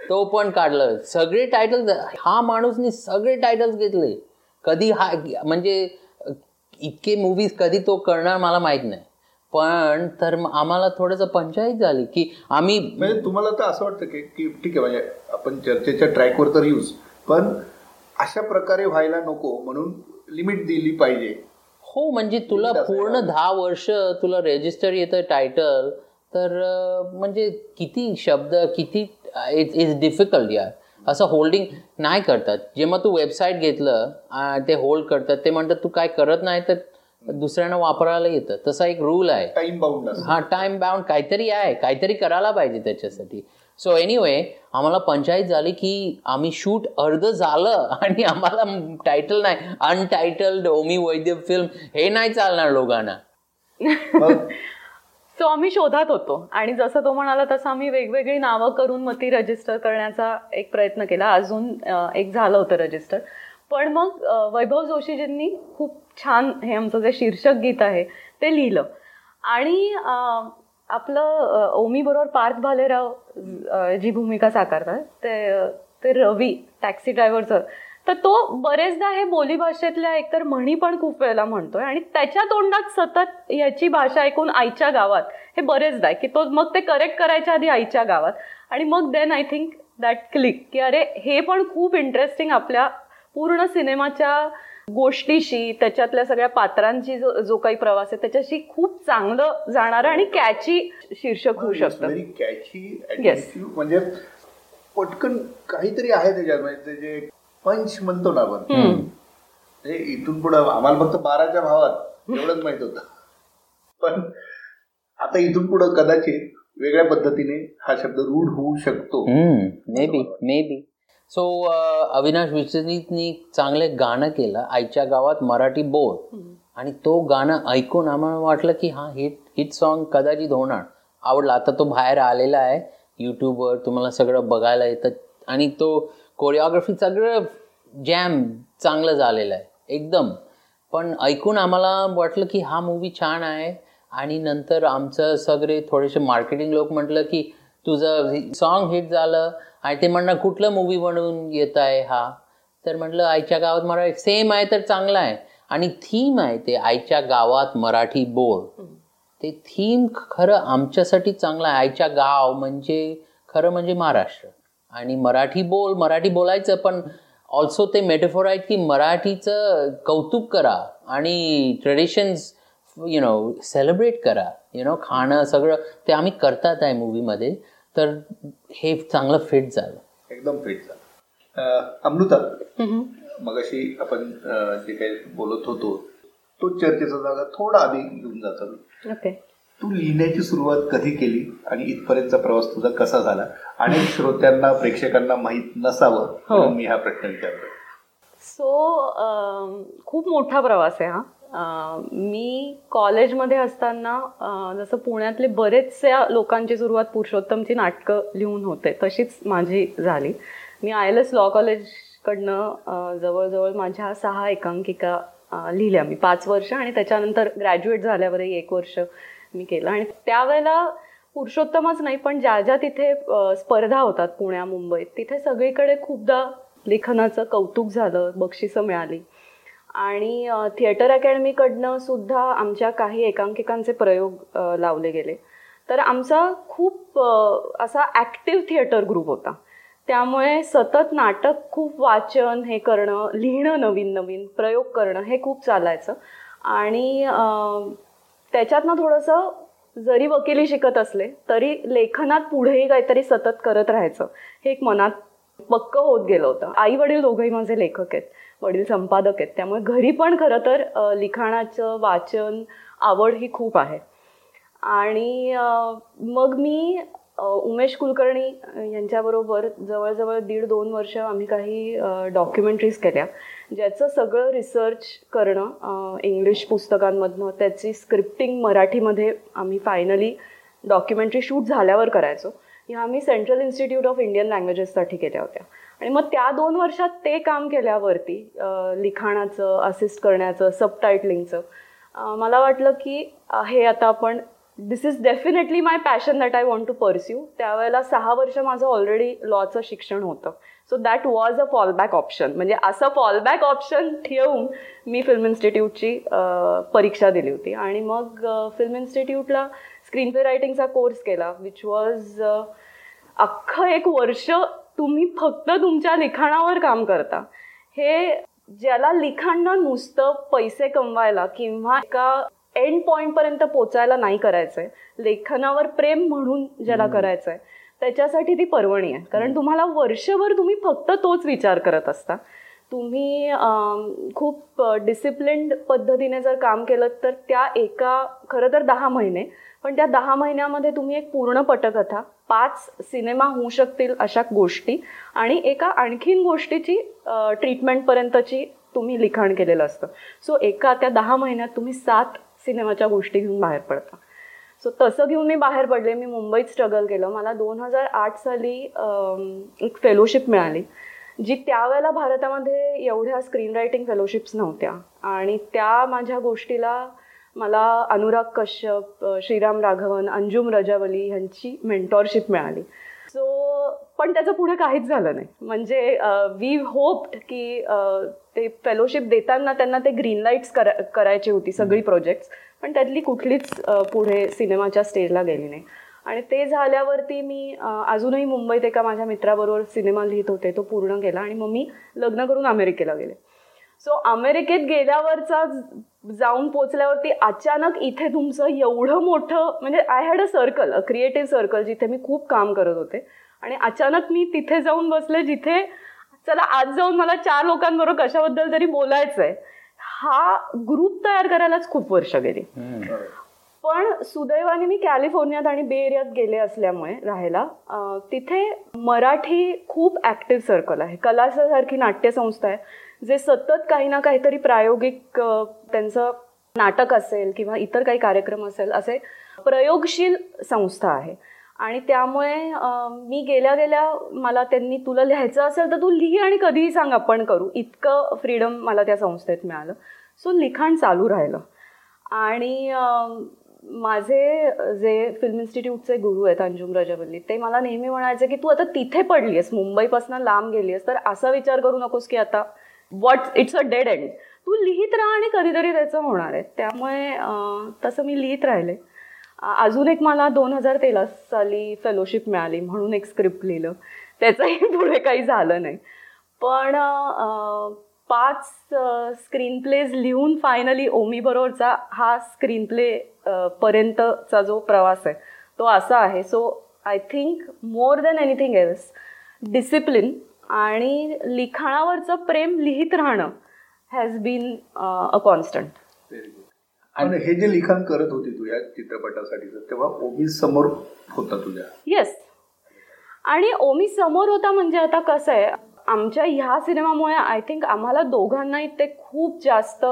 तो पण काढलं. सगळे टायटल्स हा माणूसनी सगळे टायटल्स घेतले. कधी हा म्हणजे इतके मूवीज कधी तो करणार मला माहीत नाही. पण तर आम्हाला थोडंसं पंचायत झाली की आम्ही म्हणजे तुम्हाला तर असं वाटतं की ठीक आहे म्हणजे आपण चर्चेच्या ट्रॅकवर तर यूज पण अशा प्रकारे व्हायला नको म्हणून लिमिट दिली पाहिजे. हो म्हणजे तुला पूर्ण दहा वर्ष तुला रेजिस्टर येतं टायटल तर म्हणजे किती शब्द किती इट इज डिफिकल्ट यार. असं होल्डिंग नाही करतात. जेव्हा तू वेबसाईट घेतलं ते होल्ड करतात ते म्हणतात तू काय करत नाही तर दुसऱ्यांना वापरायला येतं. तसा एक रूल आहे. टाइम बाउंड हा टाइम बाउंड काहीतरी आहे. काहीतरी करायला पाहिजे त्याच्यासाठी. सो एनिवे आम्हाला पंचायत झाली की आम्ही शूट अर्ध झालं आणि आम्हाला टायटल नाही. अनटायटल्ड ओमी वैद्य फिल्म हे नाही चालणार लोकांना. मग? सो आम्ही शोधात होतो. आणि जसं तो म्हणाला तसं आम्ही वेगवेगळी नावं करून मग ती रजिस्टर करण्याचा एक प्रयत्न केला. अजून एक झालं होतं रजिस्टर पण मग वैभव जोशीजींनी खूप छान हे आमचं जे शीर्षक गीत आहे ते लिहिलं. आणि आपलं ओमी बरोबर पार्थ भालेराव जी भूमिका साकारतात ते ते रवी टॅक्सी ड्रायव्हरचं. तर तो बरेचदा हे बोलीभाषेतल्या एकतर म्हणी पण खूप वेळेला म्हणतोय आणि त्याच्या तोंडात सतत ह्याची भाषा ऐकून आईच्या गावात हे बरेचदा आहे की तो मग ते करेक्ट करायच्या आधी आईच्या गावात. आणि मग then I think that click की अरे हे पण खूप इंटरेस्टिंग आपल्या पूर्ण सिनेमाच्या गोष्टीशी त्याच्यातल्या सगळ्या पात्रांची जो जो काही प्रवास आहे त्याच्याशी खूप चांगलं जाणारं आणि कॅची शीर्षक होऊ शकतं. Catchy Yes. म्हणजे पटकन काहीतरी आहे त्याच्यात म्हणजे जे पंच म्हणतो ना आपण. म्हणजे इथून पुढे आम्हाला फक्त बाराच्या भावात एवढंच माहीत होतं. पण आता इथून पुढे कदाचित वेगळ्या पद्धतीने हा शब्द रूढ होऊ शकतो. May be may be so uh, Avinash विचलितनी चांगले गाणं केलं आईच्या गावात मराठी बोल. आणि तो गाणं ऐकून आम्हाला वाटलं की हा हिट हिट सॉन्ग कदाचित होणार. आवडला. आता तो बाहेर आलेला आहे यूट्यूबवर तुम्हाला सगळं बघायला येतं. आणि तो कोरिओग्राफी सगळं जॅम चांगलं झालेलं आहे एकदम. पण ऐकून आम्हाला वाटलं की हा मूवी छान आहे. आणि नंतर आमचं सगळे थोडेसे मार्केटिंग लोक म्हटलं की तुझं सॉन्ग हिट झालं. आणि ते म्हणणं कुठलं मूवी बनवून येत आहे हा? तर म्हटलं आईच्या गावात मराठी सेम आहे तर चांगला आहे. आणि थीम आहे ते आईच्या गावात मराठी बोल. ते थीम खरं आमच्यासाठी चांगलं आहे. आईच्या गाव म्हणजे खरं म्हणजे महाराष्ट्र. आणि मराठी बोल मराठी बोलायचं पण ऑल्सो ते मेटाफोर आहेत की मराठीचं कौतुक करा आणि ट्रेडिशन्स यु नो सेलिब्रेट करा. यु नो खाणं सगळं ते आम्ही करतात आहे मूवीमध्ये तर हे चांगलं फिट झालं. एकदम फिट झाला. अं, अमृता हम्म. मगाशी आपण जे काही बोलत होतो तो चर्चेचा जागा थोडा आधी घेऊन जातो. ओके. तू लिहिण्याची सुरुवात कधी केली आणि इथपर्यंतचा प्रवास तुझा कसा झाला? अनेक श्रोत्यांना प्रेक्षकांना माहीत नसावं हो. म्हणून मी हा प्रश्न विचारतो सो खूप मोठा प्रवास आहे हा. मी कॉलेजमध्ये असताना जसं पुण्यातले बरेचशा लोकांची सुरुवात पुरुषोत्तमची नाटकं लिहून होते तशीच माझी झाली. मी आय एल एस लॉ कॉलेजकडनं जवळजवळ माझ्या सहा एकांकिका लिहिल्या मी. पाच वर्ष आणि त्याच्यानंतर ग्रॅज्युएट झाल्यावरही एक वर्ष मी केलं. आणि त्यावेळेला पुरुषोत्तमच नाही पण ज्या ज्या तिथे स्पर्धा होतात पुण्या मुंबईत तिथे सगळीकडे खूपदा लेखनाचं कौतुक झालं बक्षिसं मिळाली. आणि थिएटर अकॅडमीकडनं सुद्धा आमच्या काही एकांकिकांचे प्रयोग लावले गेले. तर आमचा खूप असा ॲक्टिव्ह थिएटर ग्रुप होता. त्यामुळे सतत नाटक खूप वाचन हे करणं लिहिणं नवीन नवीन प्रयोग करणं हे खूप चालायचं. आणि त्याच्यातनं थोडंसं जरी वकिली शिकत असले तरी लेखनात पुढेही काहीतरी सतत करत राहायचं. हे एक मनात पक्क होत गेलं होतं. आई वडील दोघंही माझे लेखक आहेत. वडील संपादक आहेत. त्यामुळे घरी पण खरं तर लिखाणाचं वाचन आवड ही खूप आहे. आणि मग मी उमेश कुलकर्णी यांच्याबरोबर जवळजवळ दीड दोन वर्ष आम्ही काही डॉक्युमेंटरीज केल्या. ज्याचं सगळं रिसर्च करणं इंग्लिश पुस्तकांमधनं त्याची स्क्रिप्टिंग मराठीमध्ये आम्ही फायनली डॉक्युमेंटरी शूट झाल्यावर करायचो. ह्या आम्ही सेंट्रल इन्स्टिट्यूट ऑफ इंडियन लँग्वेजेससाठी केल्या होत्या. आणि मग त्या दोन वर्षात ते काम केल्यावरती लिखाणाचं असिस्ट करण्याचं सबटायटलिंगचं मला वाटलं की हे आता आपण this is definitely my passion that I want to pursue त्यावेळेला सहा वर्ष माझं ऑलरेडी लॉचं शिक्षण होतं. So that was a fallback option म्हणजे असं फॉलबॅक ऑप्शन ठेवून मी फिल्म इन्स्टिट्यूटची परीक्षा दिली होती. आणि मग फिल्म इन्स्टिट्यूटला स्क्रीन प्ले रायटिंगचा कोर्स केला विच वॉज अख्खं एक वर्ष तुम्ही फक्त तुमच्या लिखाणावर काम करता. हे ज्याला लिखाण नुसतं पैसे कमवायला किंवा एका एंड पॉइंट पर्यंत पोचायला नाही करायचंय. लेखनावर प्रेम म्हणून ज्याला करायचंय त्याच्यासाठी ती पर्वणी आहे. कारण तुम्हाला वर्षभर तुम्ही फक्त तोच विचार करत असता. तुम्ही खूप डिसिप्लिन्ड पद्धतीने जर काम केलं तर त्या एका खरं तर दहा महिने पण त्या दहा महिन्यामध्ये तुम्ही एक पूर्ण पटकथा पाच सिनेमा होऊ शकतील अशा गोष्टी. आणि एका आणखीन गोष्टीची ट्रीटमेंटपर्यंतची तुम्ही लिखाण केलेलं असतं. सो एका त्या दहा महिन्यात तुम्ही सात सिनेमाच्या गोष्टी घेऊन बाहेर पडता. सो तसं घेऊन मी बाहेर पडले. मी मुंबईत स्ट्रगल केलं. मला दोन हजार आठ साली एक फेलोशिप मिळाली जी त्यावेळेला भारतामध्ये एवढ्या स्क्रीन रायटिंग फेलोशिप्स नव्हत्या. आणि त्या माझ्या गोष्टीला मला अनुराग कश्यप श्रीराम राघवन अंजुम रजावली ह्यांची मेंटॉरशिप मिळाली. सो पण त्याचं पुढे काहीच झालं नाही. म्हणजे वी होप्ड की ते फेलोशिप देताना त्यांना ते ग्रीन लाईट्स करा करायची होती सगळी प्रोजेक्ट्स पण त्यातली कुठलीच पुढे सिनेमाच्या स्टेजला गेली नाही. आणि ते झाल्यावरती मी अजूनही मुंबईत एका माझ्या मित्राबरोबर सिनेमा लिहित होते तो पूर्ण केला आणि मग मी लग्न करून अमेरिकेला गेले. सो अमेरिकेत गेल्यावरचा जाऊन पोचल्यावरती अचानक इथे तुमचं एवढं मोठं म्हणजे I had a circle a creative circle जिथे मी खूप काम करत होते. आणि अचानक मी तिथे जाऊन बसले जिथे चला आज जाऊन मला चार लोकांबरोबर कशाबद्दल तरी बोलायचं आहे हा ग्रुप तयार करायलाच खूप वर्ष गेली. पण सुदैवाने मी कॅलिफोर्नियात आणि बे एरियात गेले असल्यामुळे राहायला तिथे मराठी खूप ॲक्टिव्ह सर्कल आहे. कलासारखी नाट्यसंस्था आहे. जे सतत काही ना काहीतरी प्रायोगिक त्यांचं नाटक असेल किंवा इतर काही कार्यक्रम असेल असे प्रयोगशील संस्था आहे. आणि त्यामुळे मी गेल्या गेल्या मला त्यांनी तुला लिहायचं असेल तर तू लिही आणि कधीही सांग आपण करू. इतकं फ्रीडम मला त्या संस्थेत मिळालं. सो लिखाण चालू राहिलं. आणि माझे जे फिल्म इन्स्टिट्यूटचे गुरु आहेत अंजुम रजावल्ली ते मला नेहमी म्हणायचे की तू आता तिथे पडली आहेस मुंबईपासून लांब गेली आहेस तर असा विचार करू नकोस की आता what it's a dead end तू लिहित राहा आणि कधीतरी त्याचं होणार आहे. त्यामुळे तसं मी लिहित राहिले. अजून एक मला दोन हजार तेरा साली फेलोशिप मिळाली म्हणून एक स्क्रिप्ट लिहिलं. त्याचंही पुढे काही झालं नाही. पण पाच स्क्रीन प्लेज लिहून फायनली ओमी बरोबरचा हा स्क्रीन प्ले पर्यंतचा जो प्रवास आहे तो असा आहे. So I think more than anything else discipline आणि लिखाणावरचं प्रेम लिहित राहणं हॅज बीन अ कॉन्स्टंट आणि हे जे लिखाण करत होती तू या चित्रपटासाठी तेव्हा ओबी समोर होता तुझ्या? येस आणि ओमी समोर होता म्हणजे आता कसं आहे आमच्या ह्या सिनेमामुळे आय थिंक आम्हाला दोघांनाही ते खूप जास्त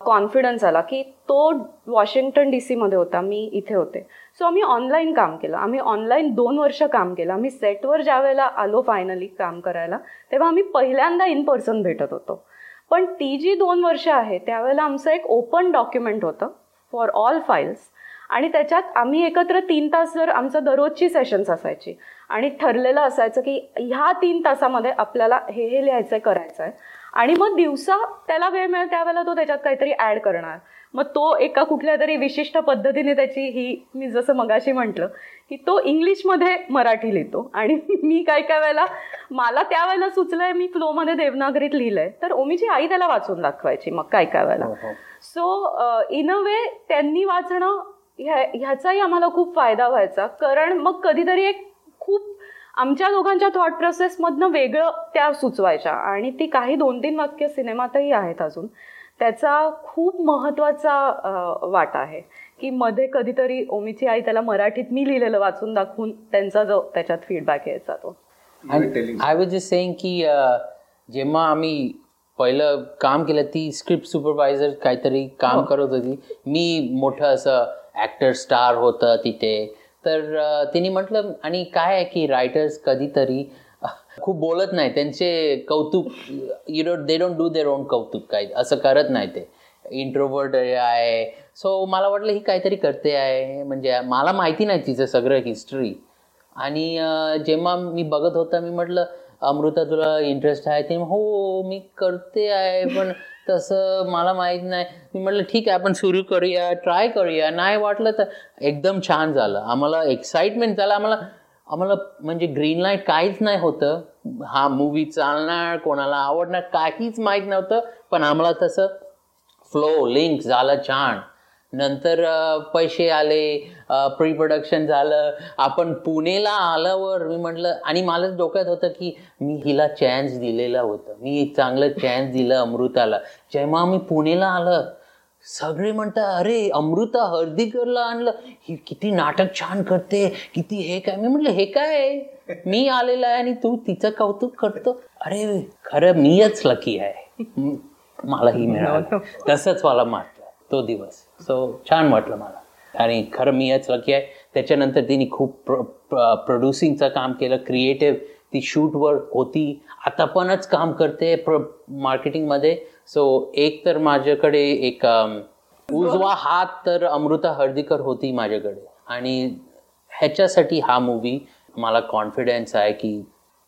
कॉन्फिडन्स आला की तो वॉशिंग्टन डी सीमध्ये होता मी इथे होते. सो आम्ही ऑनलाईन काम केलं. आम्ही ऑनलाईन दोन वर्ष काम केलं. आम्ही सेटवर ज्या वेळेला आलो फायनली काम करायला तेव्हा आम्ही पहिल्यांदा इन पर्सन भेटत होतो. पण ती जी दोन वर्ष आहे त्यावेळेला आमचं एक ओपन डॉक्युमेंट होतं फॉर ऑल फाईल्स आणि त्याच्यात आम्ही एकत्र तीन तास जर आमचं दररोजची सेशन्स असायची आणि ठरलेलं असायचं की ह्या तीन तासामध्ये आपल्याला हे हे लिहायचं आहे करायचं आहे आणि मग दिवसा त्याला वेळ मिळेल त्यावेळेला तो त्याच्यात काहीतरी ॲड करणार. मग तो एका कुठल्या तरी विशिष्ट पद्धतीने त्याची ही मी जसं मगाशी म्हटलं की तो इंग्लिशमध्ये मराठी लिहितो. आणि मी काय काय वेळेला मला त्यावेळेला सुचलंय मी फ्लोमध्ये देवनागरीत लिहिलंय. तर ओमीची आई त्याला वाचून दाखवायची मग काय काय वेळेला. सो इन अ वे त्यांनी वाचणं ह्या ह्याचाही आम्हाला खूप फायदा व्हायचा. कारण मग कधीतरी एक खूप आमच्या दोघांच्या थॉट प्रोसेसमधनं वेगळं त्या सुचवायच्या. आणि ती काही दोन तीन वाक्य सिनेमातही आहेत अजून. त्याचा खूप महत्त्वाचा वाटा आहे. की मध्ये कधीतरी ओमीची आई त्याला मराठीत मी लिहिलेलं वाचून दाखवून त्यांचा जो त्याच्यात फीडबॅक यायचा तो. आय वॉज जस्ट सेईंग की जेव्हा आम्ही पहिलं काम केलं ती स्क्रिप्ट सुपरवायझर काहीतरी काम करत होती. मी मोठं असं ऍक्टर स्टार होतं तिथे. तर तिने म्हटलं आणि काय आहे की रायटर्स कधीतरी खूप बोलत नाही. त्यांचे कौतुक you don't they don't do their own कौतुक काय असं करत नाही ते. इंट्रोवर्ट आहे. सो मला वाटलं ही काहीतरी करते आहे. म्हणजे मला माहिती नाही तिचं सगळं हिस्ट्री आणि जेव्हा मी बघत होता मी म्हटलं अमृता तुला इंटरेस्ट आहे? ते हो मी करते आहे पण तसं मला माहीत नाही. मी म्हटलं ठीक आहे आपण सुरू करूया ट्राय करूया. नाही वाटलं तर एकदम छान झालं. आम्हाला एक्साइटमेंट झालं. आम्हाला आम्हाला म्हणजे ग्रीन लाइट काहीच नाही होतं. हा मूवी चालणार कोणाला आवडणार काहीच माहीत नव्हतं. पण आम्हाला तसं फ्लो लिंक झालं छान. नंतर पैसे आले प्री प्रोडक्शन झालं. आपण पुणेला आल्यावर मी म्हटलं आणि मला डोक्यात होतं की मी हिला चान्स दिलेला होतं. मी चांगलं चान्स दिलं अमृताला. जेव्हा मी पुणेला आलं सगळे म्हणतात अरे अमृता हर्दीकरला आणलं. ही किती नाटक छान करते किती हे काय. मी म्हटलं हे काय मी आलेला आहे आणि तू तिचं कौतुक करतो. अरे खरं मीच लकी आहे. मला ही मिळालं. तसंच मला वाटलं तो दिवस. सो छान वाटलं मला. आणि खरं मीच लकी आहे. त्याच्यानंतर तिने खूप प्रोड्युसिंगचं काम केलं. क्रिएटिव्ह ती शूटवर होती. आता पणच काम करते प्र मार्केटिंगमध्ये सो एक तर माझ्याकडे एक उजवा हात तर अमृता हर्दीकर होती माझ्याकडे. आणि ह्याच्यासाठी हा मूवी मला कॉन्फिडन्स आहे की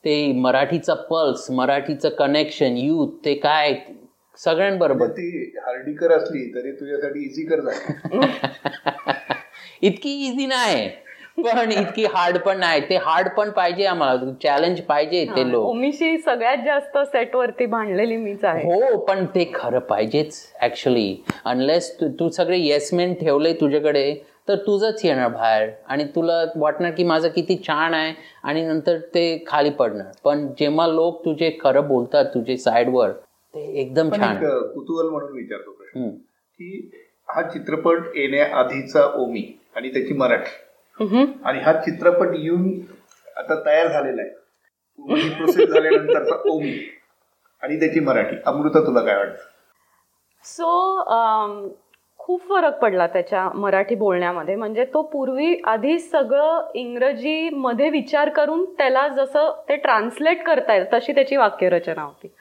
ते मराठीचा पल्स मराठीचं कनेक्शन युथ ते काय सगळ्यांबरोबर. ती हार्डीकर असली तरी तुझ्यासाठी इझी कर इतकी इझी नाही. पण इतकी हार्ड पण नाही. ते हार्ड पण पाहिजे आम्हाला. चॅलेंज पाहिजे ते लोक. ओमिशी सगळ्यात जास्त सेटवरती भांडलेली मीच आहे. हो पण ते खरं पाहिजेच ऍक्च्युली अनलेस तू सगळे येसमेन ठेवले तुझ्याकडे तर तुझंच येणार बाहेर. आणि तुला वाटणार की माझं किती छान आहे आणि नंतर ते खाली पडणार. पण जेव्हा लोक तुझे खरं बोलतात तुझे साईडवर ते एकदम छान. कुतूहल म्हणून विचारतो. की हा चित्रपट येण्याआधीचा ओमी आणि त्याची मराठी. आणि हा चित्रपट येऊन आता तयार झालेला आहे. प्रोसेस झाल्यानंतरचा ओमी. आणि त्याची मराठी. अमृता तुला काय वाटतं? सो खूप फरक पडला त्याच्या मराठी बोलण्यामध्ये. म्हणजे तो पूर्वी आधी सगळं इंग्रजीमध्ये विचार करून त्याला जसं ते ट्रान्सलेट करता येईल तशी त्याची वाक्यरचना होती.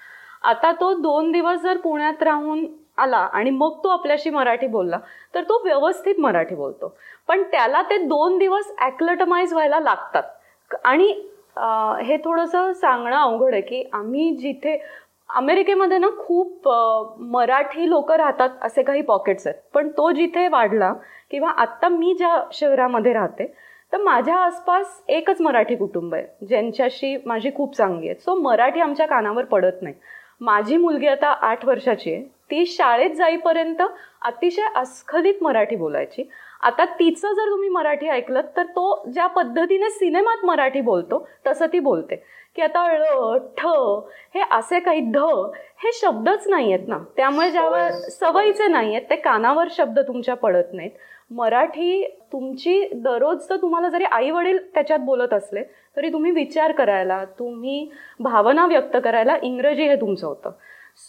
आता तो दोन दिवस जर पुण्यात राहून आला आणि मग तो आपल्याशी मराठी बोलला. तर तो व्यवस्थित मराठी बोलतो. पण त्याला ते दोन दिवस ॲक्लटमाइज व्हायला लागतात. आणि हे थोडंसं सांगणं अवघड आहे की आम्ही जिथे अमेरिकेमध्ये ना खूप मराठी लोक राहतात असे काही पॉकेट्स आहेत. पण तो जिथे वाढला किंवा आत्ता मी ज्या शहरामध्ये राहते तर माझ्या आसपास एकच मराठी कुटुंब आहे ज्यांच्याशी माझी खूप चांगली आहे सो मराठी आमच्या कानावर पडत नाही. माझी मुलगी आता आठ वर्षाची आहे. ती शाळेत जाईपर्यंत अतिशय अस्खलित मराठी बोलायची. आता तिचं जर तुम्ही मराठी ऐकलं तर तो ज्या पद्धतीने सिनेमात मराठी बोलतो तसं ती बोलते. की आता ळ ठ हे असे काही ध हे शब्दच नाही आहेत ना. त्यामुळे ज्यावेळेस सवयीचे नाही आहेत ते कानावर शब्द तुमच्या पडत नाहीत. मराठी तुमची दररोज तर तुम्हाला जरी आई वडील त्याच्यात बोलत असले तरी तुम्ही विचार करायला तुम्ही भावना व्यक्त करायला इंग्रजी हे तुमचं होतं.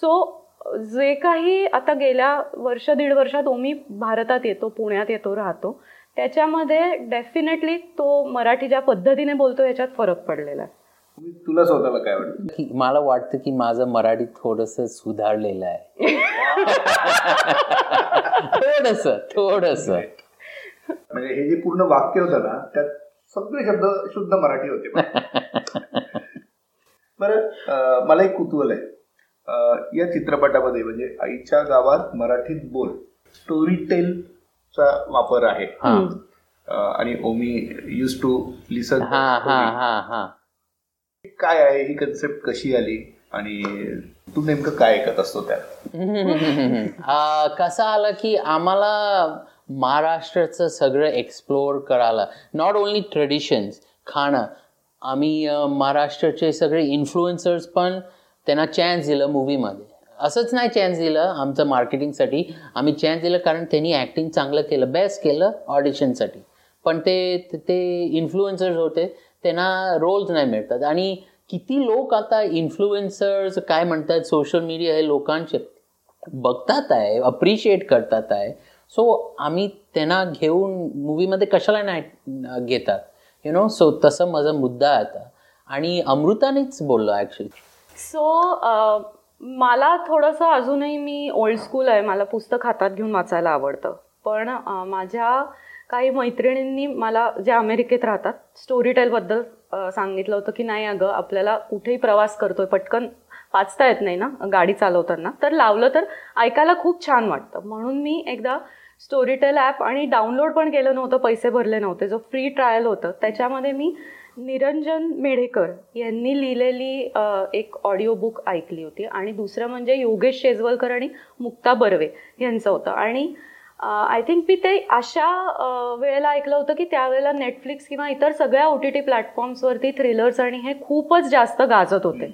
सो जे काही आता गेल्या वर्ष दीड वर्षात ओमी भारतात येतो पुण्यात येतो राहतो त्याच्यामध्ये डेफिनेटली तो मराठी ज्या पद्धतीने बोलतो याच्यात फरक पडलेला आहे. तुम्ही- तुला स्वतःला काय वाटतं? की मला वाटतं की माझं मराठी थोडस सुधारलेलं आहे. थोडस थोडस. म्हणजे हे जे पूर्ण वाक्य होतं ना त्यात सगळे शब्द शुद्ध मराठी होते. बरं मला एक कुतूहल आहे. या चित्रपटामध्ये म्हणजे आईच्या गावात मराठीत बोल स्टोरी टेलचा वापर आहे. आणि ओमी युज टू लिसन हा हा हा हा. काय आहे? ही कन्सेप्ट कशी आली? आणि तू नेमकं काय ऐकत असतो त्यात? कसं आलं की आम्हाला महाराष्ट्राचं सगळं एक्सप्लोअर करायला नॉट ओन्ली ट्रेडिशन्स खाणं आम्ही महाराष्ट्राचे सगळे इन्फ्लुएन्सर्स पण त्यांना चान्स दिलं मूवीमध्ये असंच नाही चान्स दिलं आमचं मार्केटिंगसाठी आम्ही चान्स दिलं कारण त्यांनी ॲक्टिंग चांगलं केलं बेस्ट केलं ऑडिशनसाठी पण ते ते इन्फ्लुएन्सर्स होते त्यांना रोल्स नाही मिळतात. आणि किती लोक आता इन्फ्लुएन्सर्स काय म्हणतात सोशल मीडिया हे लोकांचे बघतात आहे अप्रिशिएट करतात आहे. सो आम्ही त्यांना घेऊन मूवीमध्ये कशाला नाही घेतात? यु नो सो तसं माझा मुद्दा आहे आता. आणि अमृतानेच बोललो ॲक्च्युली सो uh, मला थोडंसं अजूनही मी ओल्ड स्कूल आहे. मला पुस्तक हातात घेऊन वाचायला आवडतं. पण uh, माझ्या काही मैत्रिणींनी मला ज्या अमेरिकेत राहतात स्टोरी टेलबद्दल uh, सांगितलं होतं की नाही अगं आपल्याला कुठेही प्रवास करतोय पटकन वाचता येत नाही ना गाडी चालवताना. तर लावलं तर ऐकायला खूप छान वाटतं. म्हणून मी एकदा स्टोरीटेल ॲप आणि डाउनलोड पण केलं नव्हतं पैसे भरले नव्हते. जो फ्री ट्रायल होतं त्याच्यामध्ये मी निरंजन मेढेकर यांनी लिहिलेली एक ऑडिओ बुक ऐकली होती. आणि दुसरं म्हणजे योगेश शेजवलकर आणि मुक्ता बर्वे यांचं होतं. आणि आय थिंक मी ते अशा वेळेला ऐकलं होतं की त्यावेळेला नेटफ्लिक्स किंवा इतर सगळ्या ओ टी टी प्लॅटफॉर्म्सवरती थ्रिलर्स आणि हे खूपच जास्त गाजत होते.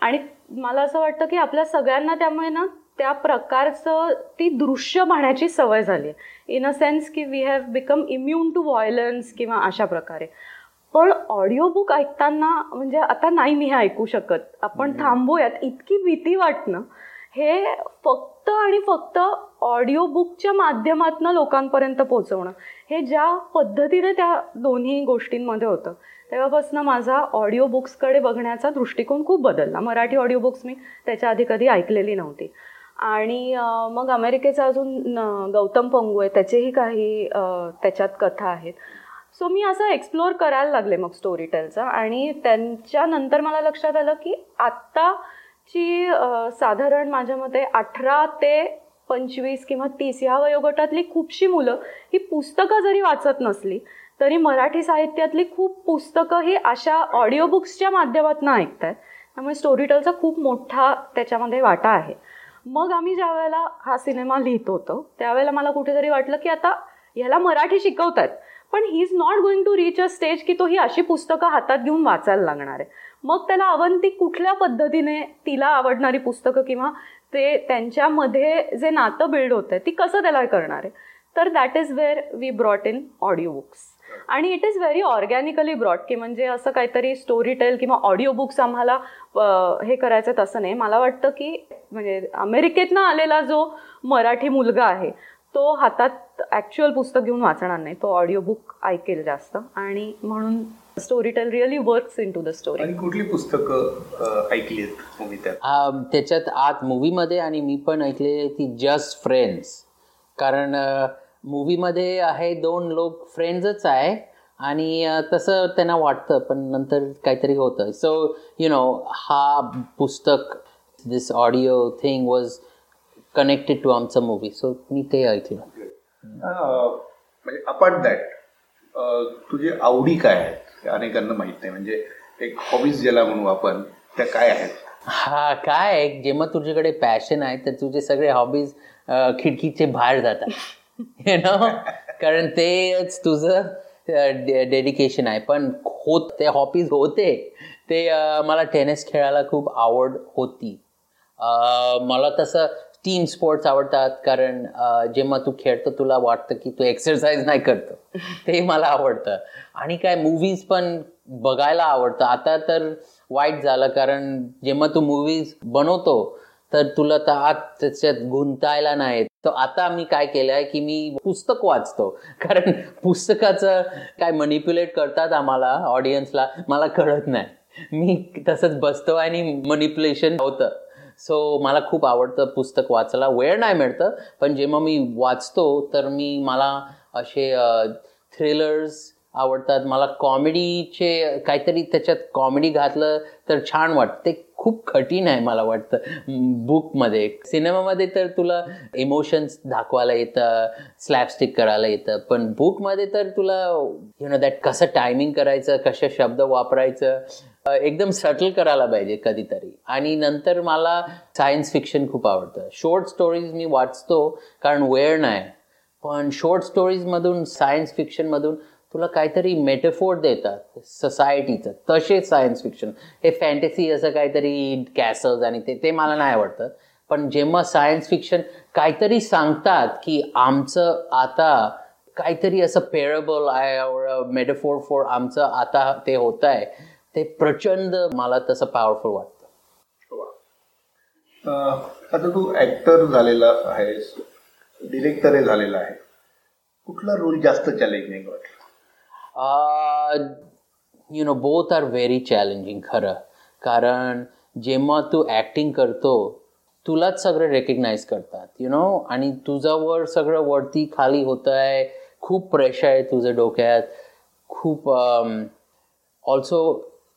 आणि मला असं वाटतं की आपल्या सगळ्यांना त्यामुळे ना त्या प्रकारचं ती दृश्य पाहण्याची सवय झाली आहे. इन अ सेन्स की we have become immune to violence किंवा अशा प्रकारे. पण ऑडिओ बुक ऐकताना म्हणजे आता नाही मी हे ऐकू शकत. आपण थांबूयात. इतकी भीती वाटणं. हे फक्त आणि फक्त ऑडिओ बुकच्या माध्यमातून लोकांपर्यंत पोहोचवणं. हे ज्या पद्धतीने त्या दोन्ही गोष्टींमध्ये होतं तेव्हापासून माझा ऑडिओ बुक्सकडे बघण्याचा दृष्टिकोन खूप बदलला. मराठी ऑडिओ बुक्स मी त्याच्या आधी कधी ऐकलेली नव्हती. आणि मग अमेरिकेचा अजून गौतम पंगू आहे त्याचेही काही त्याच्यात कथा आहेत. सो मी असं एक्सप्लोअर करायला लागले मग स्टोरी टेलचा आणि त्यांच्यानंतर मला लक्षात आलं की आत्ताची साधारण माझ्या मते अठरा ते पंचवीस किंवा तीस ह्या वयोगटातली खूपशी मुलं ही पुस्तकं जरी वाचत नसली तरी मराठी साहित्यातली खूप पुस्तकं ही अशा ऑडिओ बुक्सच्या माध्यमातून ऐकत आहेत त्यामुळे स्टोरी टेलचा खूप मोठा त्याच्यामध्ये वाटा आहे. मग आम्ही ज्या वेळेला हा सिनेमा लिहित होतो त्यावेळेला मला कुठेतरी वाटलं की आता ह्याला मराठी शिकवतात पण he is not going to reach a stage की तो ही अशी पुस्तकं हातात घेऊन वाचायला लागणार आहे. मग त्याला अवंती कुठल्या पद्धतीने तिला आवडणारी पुस्तकं किंवा ते त्यांच्यामध्ये जे नातं बिल्ड होतं ती कसं त्याला करणार आहे? तर that is where we brought in audio books आणि it is very organically brought की म्हणजे असं काहीतरी स्टोरी टेल किंवा ऑडिओ बुक्स आम्हाला हे करायचं तसं नाही. मला वाटतं की म्हणजे अमेरिकेतनं आलेला जो मराठी मुलगा आहे तो हातात ॲक्च्युअल पुस्तक घेऊन वाचणार नाही. तो ऑडिओ बुक ऐकेल जास्त. आणि म्हणून Storytel really works into the story आणि कुठली पुस्तकं ऐकली त्याच्यात आत मूवीमध्ये आणि मी पण ऐकले ती जस्ट फ्रेंड्स कारण मूवीमध्ये आहे दोन लोक फ्रेंड्सच आहे आणि तसं त्यांना वाटतं पण नंतर काहीतरी होतं सो यु नो हा पुस्तक this audio thing was connected to आमचं मूवी सो मी ते ऐकलं. म्हणजे अपार्ट दॅट तुझे आवडी काय आहेत? अनेकांना माहीत नाही. म्हणजे एक हॉबीज ज्याला म्हणू आपण त्या काय आहेत? हा काय आहे, जेव्हा तुझ्याकडे पॅशन आहे तर तुझे सगळे हॉबीज खिडकीचे बाहेर जातात. यु नो कारण तेच तुझं डेडिकेशन आहे. पण होत ते हॉबीज होते. ते मला टेनिस खेळायला खूप आवड होती. मला तसं टीम स्पोर्ट्स आवडतात कारण जेव्हा तू खेळतो तुला वाटतं की तू एक्सरसाइज नाही करतो. ते मला आवडतं. आणि काय मूवीज पण बघायला आवडतं. आता तर वाईट झालं कारण जेव्हा तू मूवीज बनवतो तर तुला तर आत त्याच्यात गुंतायला नाही तर आता मी काय केलं आहे की मी पुस्तक वाचतो. कारण पुस्तकाचं काय मनिप्युलेट करतात आम्हाला ऑडियन्सला मला कळत नाही. मी तसंच बसतो आणि मनिप्युलेशन होतं. सो मला खूप आवडतं पुस्तक वाचायला. वेळ नाही मिळतं पण जेव्हा मी वाचतो तर मी मला असे थ्रिलर्स आवडतात. मला कॉमेडीचे काहीतरी त्याच्यात कॉमेडी घातलं तर छान वाटतं. ते खूप कठीण आहे मला वाटतं बुकमध्ये सिनेमामध्ये तर तुला इमोशन्स दाखवायला येतं स्लॅपस्टिक करायला येतं पण बुकमध्ये तर तुला यु नो दॅट कसं टायमिंग करायचं कसे शब्द वापरायचं एकदम सटल करायला पाहिजे कधीतरी. आणि नंतर मला सायन्स फिक्शन खूप आवडतं. शॉर्ट स्टोरीज मी वाचतो कारण वेळ नाही. पण शॉर्ट स्टोरीजमधून सायन्स फिक्शनमधून तुला काहीतरी मेटेफोर देतात सोसायटीचं तसे सायन्स फिक्शन हे फॅन्टसी असं काहीतरी कॅसल्स आणि ते ते मला नाही आवडतं. पण जेव्हा सायन्स फिक्शन काहीतरी सांगतात की आमचं आता काहीतरी असं पेरेबल आहे मेटेफोर फॉर आमचं आता ते होत आहे ते प्रचंड मला तसं पॉवरफुल वाटतं. आता तू ऍक्टर झालेला आहेस डिरेक्टरही झालेला आहे. कुठला रोल जास्त चॅलेंजिंग वाटला? You know both are very challenging खरं. कारण जेव्हा तू ॲक्टिंग करतो तुलाच सगळं रेकग्नाईज करतात यु नो आणि तुझ्यावर सगळं वरती खाली होतं आहे खूप प्रेशर आहे तुझ्या डोक्यात. खूप ऑल्सो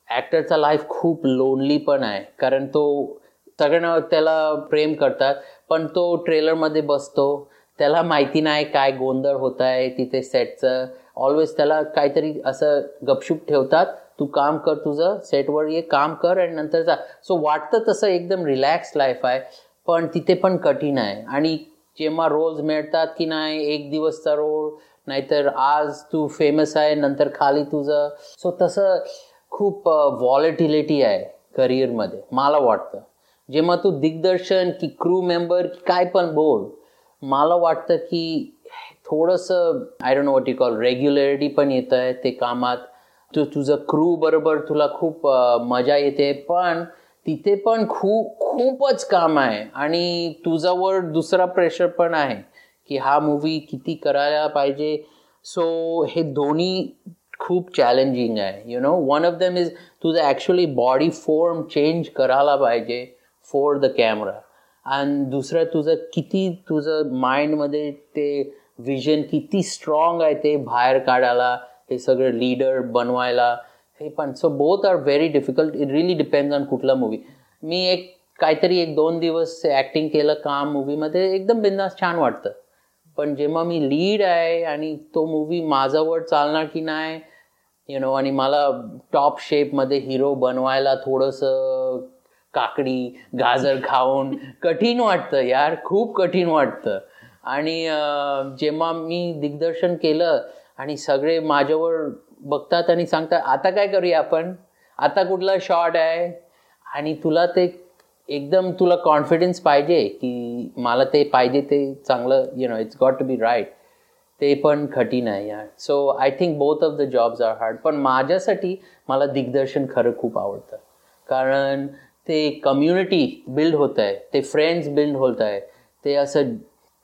ॲक्टरचा लाईफ खूप लोनली पण आहे. कारण तो सगळ्यांना त्याला प्रेम करतात पण तो ट्रेलरमध्ये बसतो. त्याला माहिती नाही काय गोंधळ होत आहे तिथे सेटचं ऑलवेज त्याला काहीतरी असं गपशूप ठेवतात तू काम कर तुझं सेटवर ये काम कर आणि नंतर जा. सो वाटतं तसं एकदम रिलॅक्स लाईफ आहे पण तिथे पण कठीण आहे. आणि जेव्हा रोल्स मिळतात की नाही एक दिवसचा रोल नाहीतर आज तू फेमस आहे नंतर खाली तुझं. सो तसं खूप व्हॉलेटिलिटी आहे करिअरमध्ये मला वाटतं. जेव्हा तू दिग्दर्शन की क्रू मेंबर काय पण बोल मला वाटतं की थोडंसं I don't know what you call regularity पण येत आहे ते कामात. तू तुझं क्रू बरोबर तुला खूप मजा येते पण तिथे पण खूप खूपच काम आहे. आणि तुझ्यावर दुसरा प्रेशर पण आहे की हा मूवी किती करायला पाहिजे. सो हे दोन्ही खूप चॅलेंजिंग आहे. You know one of them is तुझं ॲक्च्युली बॉडी फॉर्म चेंज करायला पाहिजे फॉर द कॅमेरा आणि दुसरं तुझं किती तुझं माइंडमध्ये ते विजन किती स्ट्रॉंग आहे ते बाहेर काढायला हे सगळं लीडर बनवायला हे पण. So both are very difficult it really depends on कुठला मूवी मी एक काहीतरी एक दोन दिवस ॲक्टिंग केलं काम मूवीमध्ये एकदम बिंदास छान वाटतं. पण जेव्हा मी लीड आहे आणि तो मूवी माझ्यावर चालणार की नाही यु नो आणि मला टॉप शेपमध्ये हिरो बनवायला थोडंसं काकडी गाजर खाऊन कठीण वाटतं यार खूप कठीण वाटतं. आणि जेव्हा मी दिग्दर्शन केलं आणि सगळे माझ्यावर बघतात आणि सांगतात आता काय करूया आपण? आता कुठला शॉट आहे? आणि तुला ते एकदम तुला कॉन्फिडन्स पाहिजे की मला ते पाहिजे ते चांगलं you know it's got to be right ते पण कठीण आहे यार. So I think both of the jobs are hard पण माझ्यासाठी मला दिग्दर्शन खरं खूप आवडतं. कारण ते कम्युनिटी बिल्ड होत आहे ते फ्रेंड्स बिल्ड होत आहे ते असं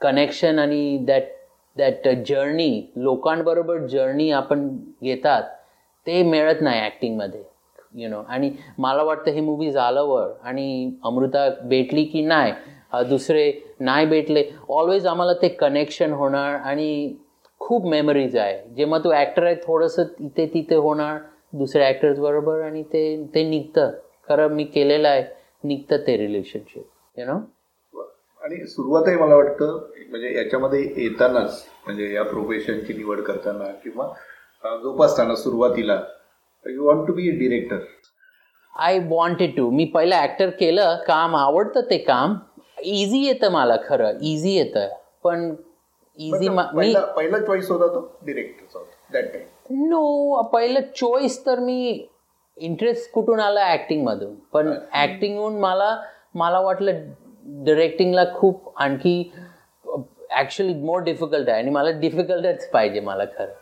कनेक्शन आणि दॅट दॅट जर्नी लोकांबरोबर जर्नी आपण घेतात ते मिळत नाही ॲक्टिंगमध्ये यु नो आणि मला वाटतं हे मूवी झाल्यावर आणि अमृता भेटली की नाही दुसरे नाही भेटले ऑलवेज आम्हाला ते कनेक्शन होणार आणि खूप मेमरीज आहे. जेव्हा तू ॲक्टर आहे थोडंसं इथे तिथे होणार दुसऱ्या ॲक्टर्स बरोबर आणि ते ते निघतं. खरं मी केलेलं आहे निघतं ते रिलेशनशिप यु नो आणि सुरुवातही मला वाटतं म्हणजे याच्यामध्ये येतानाच म्हणजे या प्रोफेशनची निवड करताना किंवा जोपासताना सुरुवातीला you want to be a director I wanted to मी पहिलं ॲक्टर केलं. काम आवडतं ते काम. इझी येतं मला खरं. इझी येतं. पण इझी मी पहिला चॉईस होता तो? टाइम नो पहिलं चॉईस तर मी इंटरेस्ट कुठून आला? ॲक्टिंगमधून पण ॲक्टिंगहून मला मला वाटलं डिरेक्टिंगला खूप आणखी ॲक्च्युली मोर डिफिकल्ट आहे. आणि मला डिफिकल्टच पाहिजे मला खरं.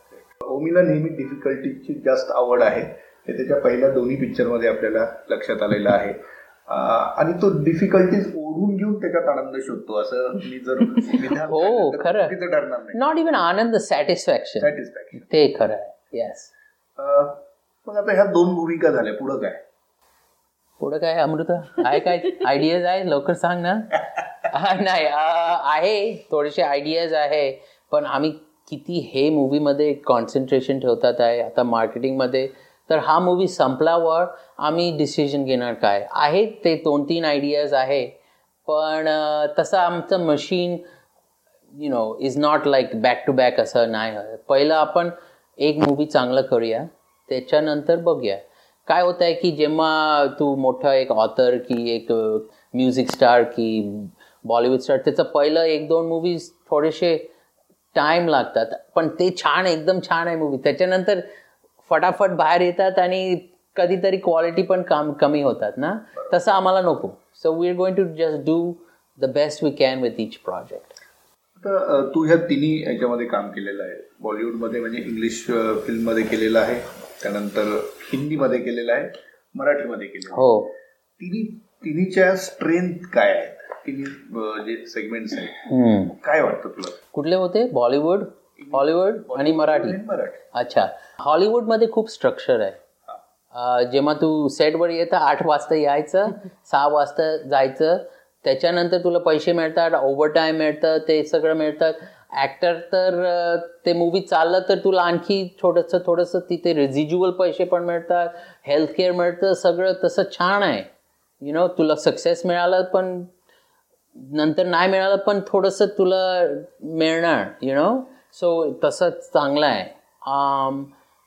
ओमीला नेहमी डिफिकल्टीची जास्त आवड आहे. हे त्याच्या पहिल्या दोन्ही पिक्चरमध्ये आपल्याला लक्षात आलेलं आहे. आणि तो डिफिकल्टीज ओढून घेऊन त्याच्यात आनंद शोधतो. असं मी जर हो, खरं. नॉट इवन आनंद सॅटिस्फॅक्शन सॅटिस्फॅक्शन ते खरं आहे. येस मग आता ह्या दोन भूमिका झाल्या. पुढं काय? पुढं काय अमृता? आहे काय आयडियाज आहे? लवकर सांग ना. नाही आहे. थोडेसे आयडियाज आहे. पण आम्ही किती हे मूवीमध्ये कॉन्सन्ट्रेशन ठेवतात आहे आता मार्केटिंगमध्ये तर हा मूवी संपल्यावर आम्ही डिसिजन घेणार काय? आहे ते दोन तीन आयडियाज आहे पण तसं आमचं machine you know is not like back to back असं नाही. पहिलं आपण एक मूवी चांगलं करूया त्याच्यानंतर बघूया. काय होत आहे की जेव्हा तू मोठा एक ऑथर की एक म्युझिक स्टार की बॉलिवूड स्टार त्याचं पहिलं एक दोन मूवीज थोडेसे टाइम लागतात. पण ते छान एकदम छान आहे मूवी त्याच्यानंतर फटाफट बाहेर येतात आणि कधीतरी क्वालिटी पण काम कमी होतात ना? तसं आम्हाला नको. So we are going to just do the best we can with each project uh, तू ह्या तिन्ही याच्यामध्ये काम केलेलं आहे. बॉलिवूडमध्ये म्हणजे इंग्लिश फिल्ममध्ये केलेलं आहे. त्यानंतर हिंदीमध्ये केलेलं आहे. मराठीमध्ये केलेलं आहे. हो. तिन्ही तिन्हीच्या स्ट्रेंथ काय आहेत? जे सेगमेंट्स आहेत. हम्म. काय वाटतं तुला? कुठले होते? बॉलिवूड? हॉलिवूड आणि मराठी. अच्छा. हॉलिवूडमध्ये खूप स्ट्रक्चर आहे. जेव्हा तू सेटवर येतं आठ वाजता यायचं सहा वाजता जायचं त्याच्यानंतर तुला पैसे मिळतात ओव्हर टाईम मिळतं ते सगळं मिळतं. ॲक्टर तर ते मूवी चाललं तर तुला आणखी थोडंसं थोडंसं तिथे रेझिज्युअल पैसे पण मिळतात हेल्थ केअर मिळतं सगळं तसं छान आहे. यु नो तुला सक्सेस मिळालं पण नंतर नाही मिळालं पण थोडंसं तुला मिळणार यु नो सो तसं चांगलं आहे. Um,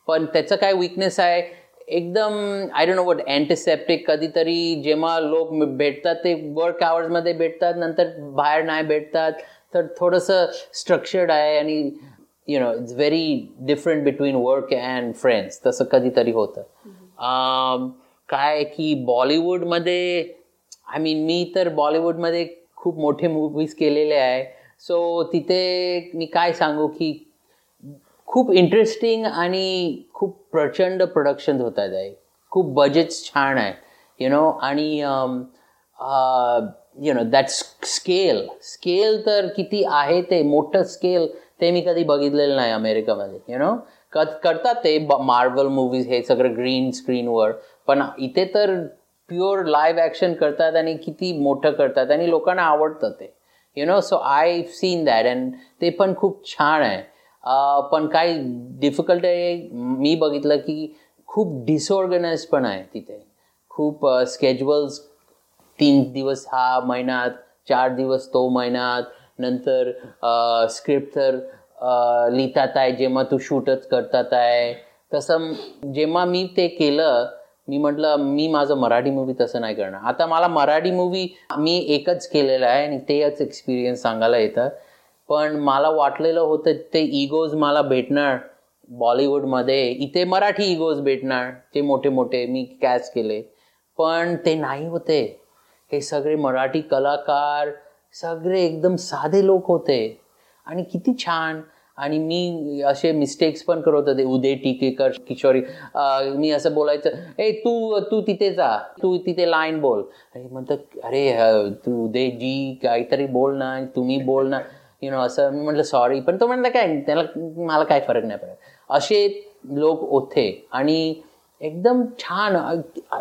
पण त्याचं काय विकनेस आहे? एकदम I don't know what antiseptic कधीतरी जेव्हा लोक भेटतात ते वर्क आवर्समध्ये भेटतात नंतर बाहेर नाही भेटतात तर थोडंसं स्ट्रक्चर्ड आहे आणि you know it's very different between work and friends तसं कधीतरी होतं. Um, काय की बॉलिवूडमध्ये आय मीन मी तर बॉलिवूडमध्ये खूप मोठे मूवीज केलेले आहे. सो तिथे मी काय सांगू की खूप इंटरेस्टिंग आणि खूप प्रचंड प्रोडक्शन होत आहे खूप बजेट्स छान आहे. यु नो आणि you know that scale scale तर किती आहे ते मोठं स्केल ते मी कधी बघितलेलं नाही अमेरिकामध्ये यु नो करतात ते मार्वल मूवीज हे सगळं ग्रीन स्क्रीनवर पण इथे तर प्युअर लाईव्ह ॲक्शन करतात आणि किती मोठं करतात आणि लोकांना आवडतं ते. You know so I seen that and ते पण खूप छान आहे. पण काय डिफिकल्ट आहे मी बघितलं की खूप डिसऑर्गनाइज पण आहे तिथे. खूप स्केज्युअल्स तीन दिवस हा महिन्यात चार दिवस तो महिन्यात. नंतर स्क्रिप्ट तर लिहितात आहे जेव्हा तू शूटच करतात आहे. तसं जेव्हा मी ते केलं मी म्हटलं मी माझं मराठी मूवी तसं नाही करणार. आता मला मराठी मूवी मी एकच केलेलं आहे आणि तेच एक्सपिरियन्स सांगायला येतं. पण मला वाटलेलं होतं ते इगोज मला भेटणार बॉलिवूडमध्ये इथे मराठी इगोज भेटणार ते मोठे मोठे मी कॅच केले. पण ते नाही होते. हे सगळे मराठी कलाकार सगळे एकदम साधे लोक होते. आणि किती छान. आणि मी असे मिस्टेक्स पण करत होते. उदय टिकेकर किशोरी मी असं बोलायचं ए तू तू तिथे जा. तू तिथे लाईन बोल. आणि म्हणतात अरे तू उदय जी काहीतरी बोल ना तुम्ही बोल ना. यु नो असं मी म्हटलं सॉरी पण तो म्हणलं काय त्याला मला काय फरक नाही पडत. असे लोक होते. आणि एकदम छान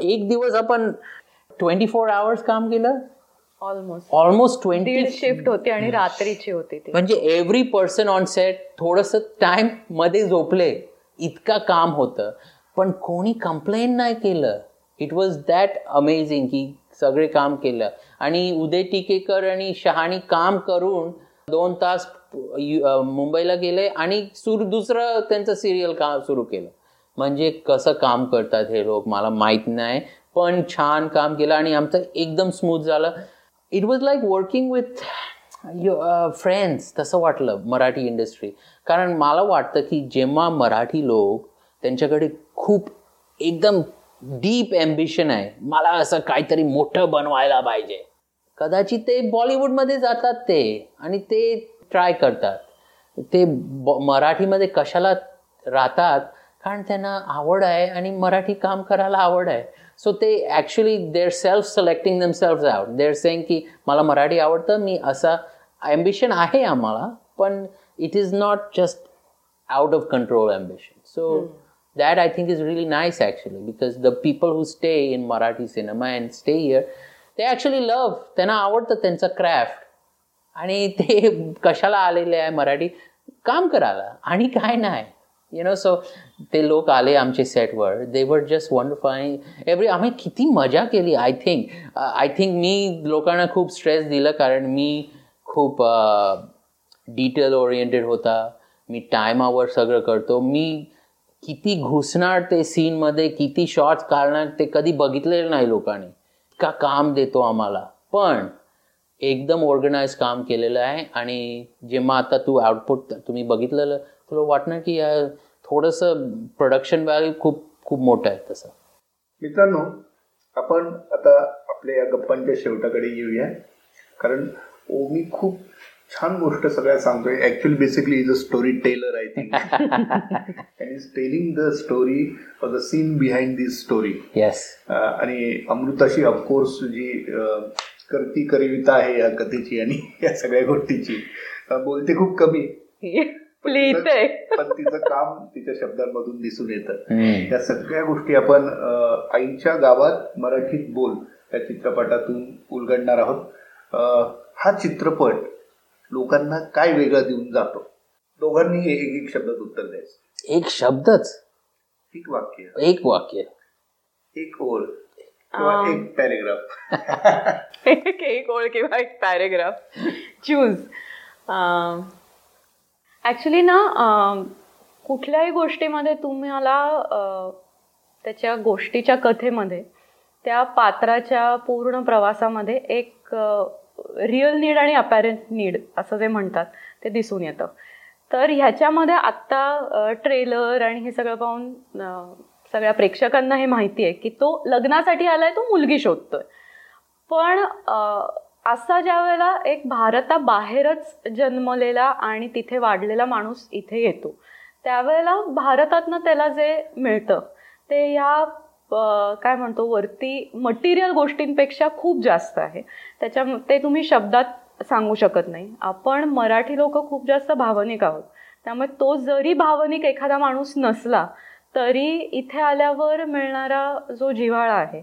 एक दिवस आपण ट्वेंटी फोर आवर्स काम केलं. ऑलमोस्ट ऑलमोस्ट ट्वेंटी शिफ्ट होती आणि रात्रीची होती ती. म्हणजे एव्हरी पर्सन ऑन सेट थोडस टाइममध्ये झोपले इतका काम होतं. पण कोणी कंप्लेन नाही केलं. इट वॉज दॅट अमेझिंग की सगळे काम केलं. आणि उदय टिकेकर आणि शहाणी काम करून दोन तास मुंबईला गेले आणि सुरू दुसरं त्यांचं सिरियल काम सुरू केलं. म्हणजे कसं काम करतात हे लोक मला माहीत नाही. पण छान काम केलं आणि आमचं एकदम स्मूथ झालं. It was like working with friends तसं वाटलं मराठी इंडस्ट्री कारण मला वाटतं की जेव्हा मराठी लोक त्यांच्याकडे खूप एकदम डीप ॲम्बिशन आहे मला असं काहीतरी मोठं बनवायला पाहिजे. कदाचित ते बॉलिवूडमध्ये जातात ते आणि ते ट्राय करतात. ते मराठीमध्ये कशाला राहतात? कारण त्यांना आवड आहे आणि मराठी काम करायला आवड आहे. सो ते actually they're self selecting them self out there saying की मला मराठी आवडतं मी असा ॲम्बिशन आहे आम्हाला पण it is not just out of control ambition so that I think is really nice actually because the people who stay in Marathi cinema and stay here ते ॲक्च्युली लव त्यांना आवडतं त्यांचं क्राफ्ट आणि ते कशाला आलेले आहे मराठी काम करायला आणि काय नाही यु नो सो ते लोक आले आमचे सेटवर दे वर जस्ट वंडरफुल आणि एव्हरी आम्ही किती मजा केली आय थिंक आय थिंक मी लोकांना खूप स्ट्रेस दिलं कारण मी खूप uh, डिटेल ओरिएंटेड होता. मी टायमावर सगळं करतो. मी किती घुसणार ते सीनमध्ये किती शॉर्ट्स काढणार ते कधी बघितलेलं नाही लोकांनी. का काम देतो आम्हाला. पण एकदम ऑर्गनाईज काम केलेलं आहे आणि जेव्हा आता तू आउटपुट तुम्ही बघितलेलं तुला वाटणार की थोडंसं प्रोडक्शन व्हॅल्यू खूप खूप मोठं आहे तसं. मित्रांनो आपण आता आपल्या या गप्पांच्या शेवटाकडे येऊया. कारण ओमी खूप छान गोष्ट सगळ्या सांगतोय. Actually basically is a story teller I think and is telling the story the scene behind this story yes आणि अमृताशी ऑफकोर्स जी करती करिता आहे या कथेची आणि या सगळ्या गोष्टीची. बोलते खूप कमी. पण तिचं काम तिच्या शब्दांमधून दिसून येतं. या सगळ्या गोष्टी आपण आईच्या गावात मराठीत बोल या चित्रपटातून उलगडणार आहोत. हा चित्रपट लोकांना काय वेगळं देऊन जातो? दोघांनी एक एक शब्दात उत्तर द्यायचं. एक शब्दच? एक वाक्य. एक वाक्य. एक ओळ किंवा एक पॅरेग्राफ. एक ओळ किंवा एक पॅरेग्राफ. चूज ऍक्च्युली ना कुठल्याही गोष्टीमध्ये तुम्हाला त्याच्या गोष्टीच्या कथेमध्ये त्या पात्राच्या पूर्ण प्रवासामध्ये एक रिअल नीड आणि अपॅरेंट नीड असं जे म्हणतात ते दिसून येतं. तर ह्याच्यामध्ये आत्ता ट्रेलर आणि हे सगळं पाहून सगळ्या प्रेक्षकांना हे माहिती आहे की तो लग्नासाठी आलाय तो मुलगी शोधतोय. पण असा ज्या वेळेला एक भारताबाहेरच जन्मलेला आणि तिथे वाढलेला माणूस इथे येतो त्यावेळेला भारतातनं त्याला जे मिळतं ते ह्या काय म्हणतो वरती मटेरियल गोष्टींपेक्षा खूप जास्त आहे. त्याच्या ते तुम्ही शब्दात सांगू शकत नाही. आपण मराठी लोक खूप जास्त भावनिक आहोत. त्यामुळे तो जरी भावनिक एखादा माणूस नसला तरी इथे आल्यावर मिळणारा जो जिव्हाळा आहे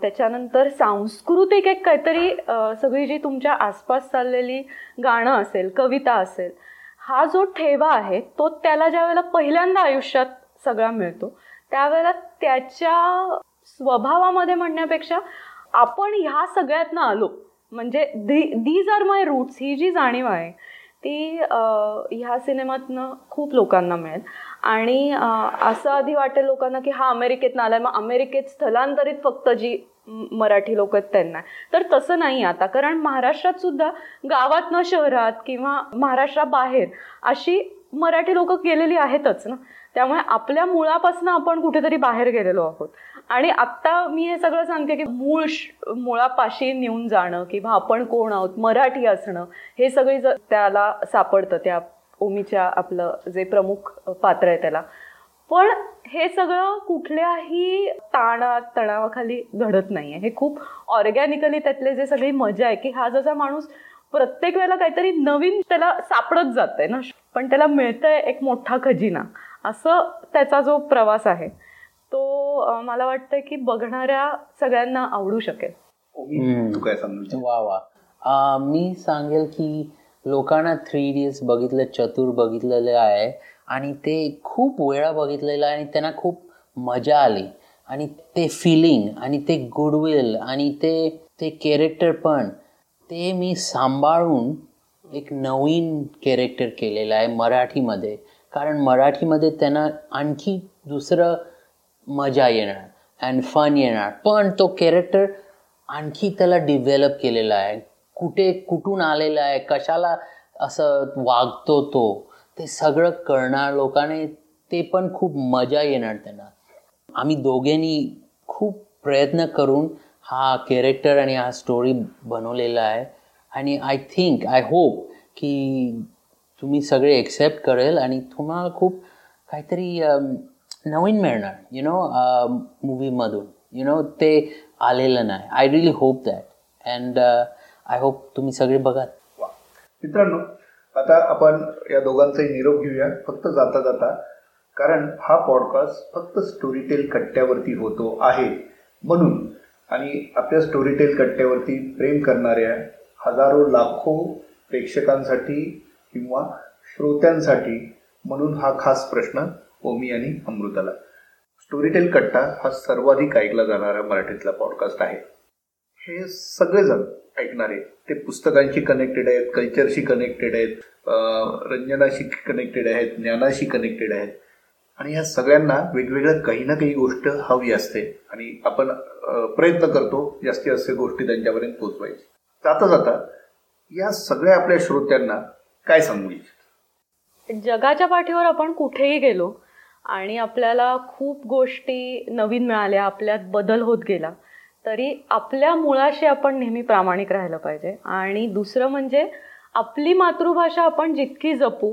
त्याच्यानंतर सांस्कृतिक एक काहीतरी सगळी जी तुमच्या आसपास चाललेली गाणं असेल कविता असेल हा जो ठेवा आहे तो त्याला ज्या वेळेला पहिल्यांदा आयुष्यात सगळा मिळतो त्यावेळेला त्याच्या स्वभावामध्ये म्हणण्यापेक्षा आपण ह्या सगळ्यातनं आलो. म्हणजे दीज आर माय रूट्स ही जी जाणीव आहे ती ह्या सिनेमातनं खूप लोकांना मिळेल. आणि असं आधी वाटेल लोकांना की हा अमेरिकेतनं आलाय मग अमेरिकेत स्थलांतरित फक्त जी मराठी लोक आहेत त्यांना. तर तसं नाही आता कारण महाराष्ट्रात सुद्धा गावातनं शहरात किंवा महाराष्ट्राबाहेर अशी मराठी लोक गेलेली आहेतच ना. त्यामुळे आपल्या मुळापासून आपण कुठेतरी बाहेर गेलेलो आहोत. आणि आत्ता मी हे सगळं सांगते की मूळ श- मुळापाशी नेऊन जाणं किंवा आपण कोण आहोत मराठी असणं हे सगळी ज- त्याला सापडतं त्या ओमीच्या आपलं जे प्रमुख पात्र आहे त्याला पण हे सगळं कुठल्याही ताणा तणावाखाली घडत नाहीये हे खूप ऑर्गॅनिकली त्यातले जे सगळी मजा आहे की हा जसा माणूस प्रत्येक वेळेला काहीतरी नवीन त्याला सापडत जातंय ना पण त्याला मिळतंय एक मोठा खजिना असं त्याचा जो प्रवास आहे तो मला वाटतं की बघणाऱ्या सगळ्यांना आवडू शकेल. तू काय सांगू? वा वा अं, मी सांगेल की लोकांना थ्री इडियट्स बघितलं चतुर बघितलेलं आहे आणि ते खूप वेळा बघितलेलं आहे आणि त्यांना खूप मजा आली. आणि ते फिलिंग आणि ते गुडविल आणि ते ते कॅरेक्टर पण ते मी सांभाळून एक नवीन कॅरेक्टर केलेलं आहे मराठीमध्ये. कारण मराठीमध्ये त्यांना आणखी दुसरं मजा येणार अँड फन येणार. पण तो कॅरेक्टर आणखी त्याला डिव्हेलप केलेला आहे. कुठे कुठून आलेला आहे कशाला असं वागतो तो ते सगळं कळणार लोकांनी ते पण खूप मजा येणार त्यांना. आम्ही दोघेंनी खूप प्रयत्न करून हा कॅरेक्टर आणि हा स्टोरी बनवलेला आहे. आणि आय थिंक आय होप की तुम्ही सगळे एक्सेप्ट करेल आणि तुम्हाला खूप काहीतरी नवीन मिळणार यु नो मूवीमधून यु नो ते आलेलं नाही. I really hope that and I hope तुम्ही सगळे बघा मित्रांनो आता आपण या दोघांचाही निरोप घेऊया फक्त जाता जाता. कारण हा पॉडकास्ट फक्त स्टोरीटेल कट्ट्यावरती होतो आहे. म्हणून आणि आपल्या स्टोरीटेल कट्ट्यावरती प्रेम करणाऱ्या हजारो लाखो प्रेक्षकांसाठी किंवा श्रोत्यांसाठी म्हणून हा खास प्रश्न ओमी आणि अमृताला. स्टोरीटेल कट्टा हा सर्वाधिक ऐकला जाणारा मराठीतला पॉडकास्ट आहे. हे सगळेजण ऐकणारे. ते पुस्तकांशी कनेक्टेड आहेत कल्चरशी कनेक्टेड आहेत रंजनाशी कनेक्टेड आहेत ज्ञानाशी कनेक्टेड आहेत. आणि ह्या सगळ्यांना वेगवेगळ्या काही ना काही गोष्ट हवी असते. आणि आपण प्रयत्न करतो जास्तीत जास्त गोष्टी त्यांच्यापर्यंत पोचवायची जाता जाता या सगळ्या आपल्या श्रोत्यांना काय सांगू इच्छित? जगाच्या पाठीवर आपण कुठेही गेलो आणि आपल्याला खूप गोष्टी नवीन मिळाल्या आपल्यात बदल होत गेला तरी आपल्या मुळाशी आपण नेहमी प्रामाणिक राहिलं पाहिजे. आणि दुसरं म्हणजे आपली मातृभाषा आपण जितकी जपू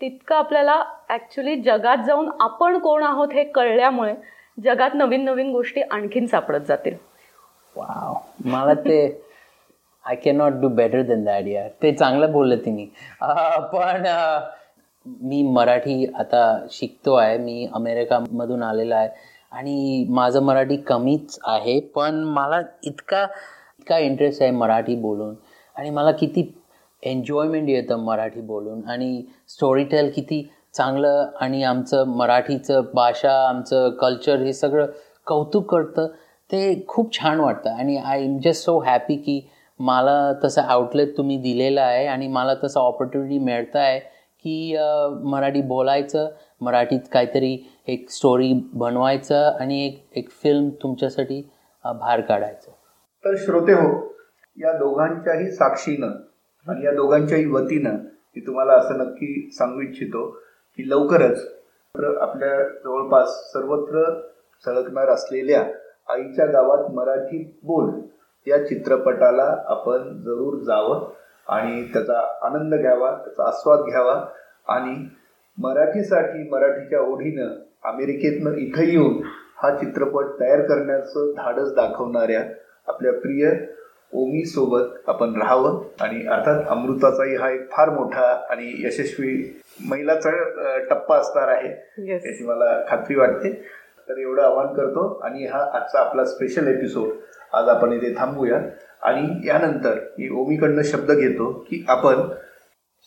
तितकं आपल्याला ॲक्च्युली जगात जाऊन आपण कोण आहोत हे कळल्यामुळे जगात नवीन नवीन गोष्टी आणखीन सापडत जातील. वाव मला ते I can not do better than that यार ते चांगलं बोललं तिने. पण मी मराठी आता शिकतो आहे. मी अमेरिकामधून आलेला आहे. आणि माझं मराठी कमीच आहे पण मला इतका इतका इंटरेस्ट आहे मराठी बोलून. आणि मला किती एन्जॉयमेंट येतं मराठी बोलून. आणि स्टोरी टेल किती चांगलं आणि आमचं मराठीचं भाषा आमचं कल्चर हे सगळं कौतुक करतं. ते खूप छान वाटतं. आणि I am just so happy की मला तसं आउटलेट तुम्ही दिलेलं आहे आणि मला तसं ऑपॉर्च्युनिटी मिळतं आहे की मराठी बोलायचं मराठीत काहीतरी एक स्टोरी बनवायचं आणि एक एक फिल्म तुमच्यासाठी अ, बाहेर काढायचं. तर श्रोते हो या दोघांच्याही साक्षीनं आणि या दोघांच्याही वतीनं मी तुम्हाला असं नक्की सांगू इच्छितो की लवकरच तर आपल्या जवळपास सर्वत्र सळकणार असलेल्या आईच्या गावात मराठी बोल या चित्रपटाला आपण जरूर जावं आणि त्याचा आनंद घ्यावा त्याचा आस्वाद घ्यावा आणि मराठीसाठी मराठीच्या ओढीनं अमेरिकेतनं इथं येऊन हा चित्रपट तयार करण्याचं धाडस दाखवणाऱ्या आपल्या प्रिय ओमी सोबत आपण राहावं. आणि अर्थात अमृताचाही हा एक फार मोठा आणि यशस्वी महिलाचा टप्पा असणार आहे. याची मला खात्री वाटते. तर एवढं आवाहन करतो. आणि हा आजचा आपला स्पेशल एपिसोड आज आपण इथे थांबूया. आणि यानंतर मी ओमीकडनं शब्द घेतो की आपण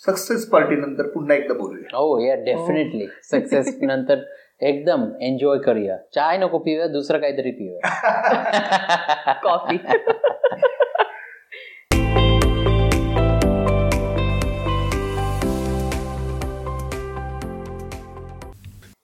सक्सेस पार्टी नंतर पुन्हा एकदा बोलूया. हो या डेफिनेटली सक्सेस नंतर एकदम एन्जॉय करूया. चाय नको पिऊया दुसरं काहीतरी पिऊया. कॉफी.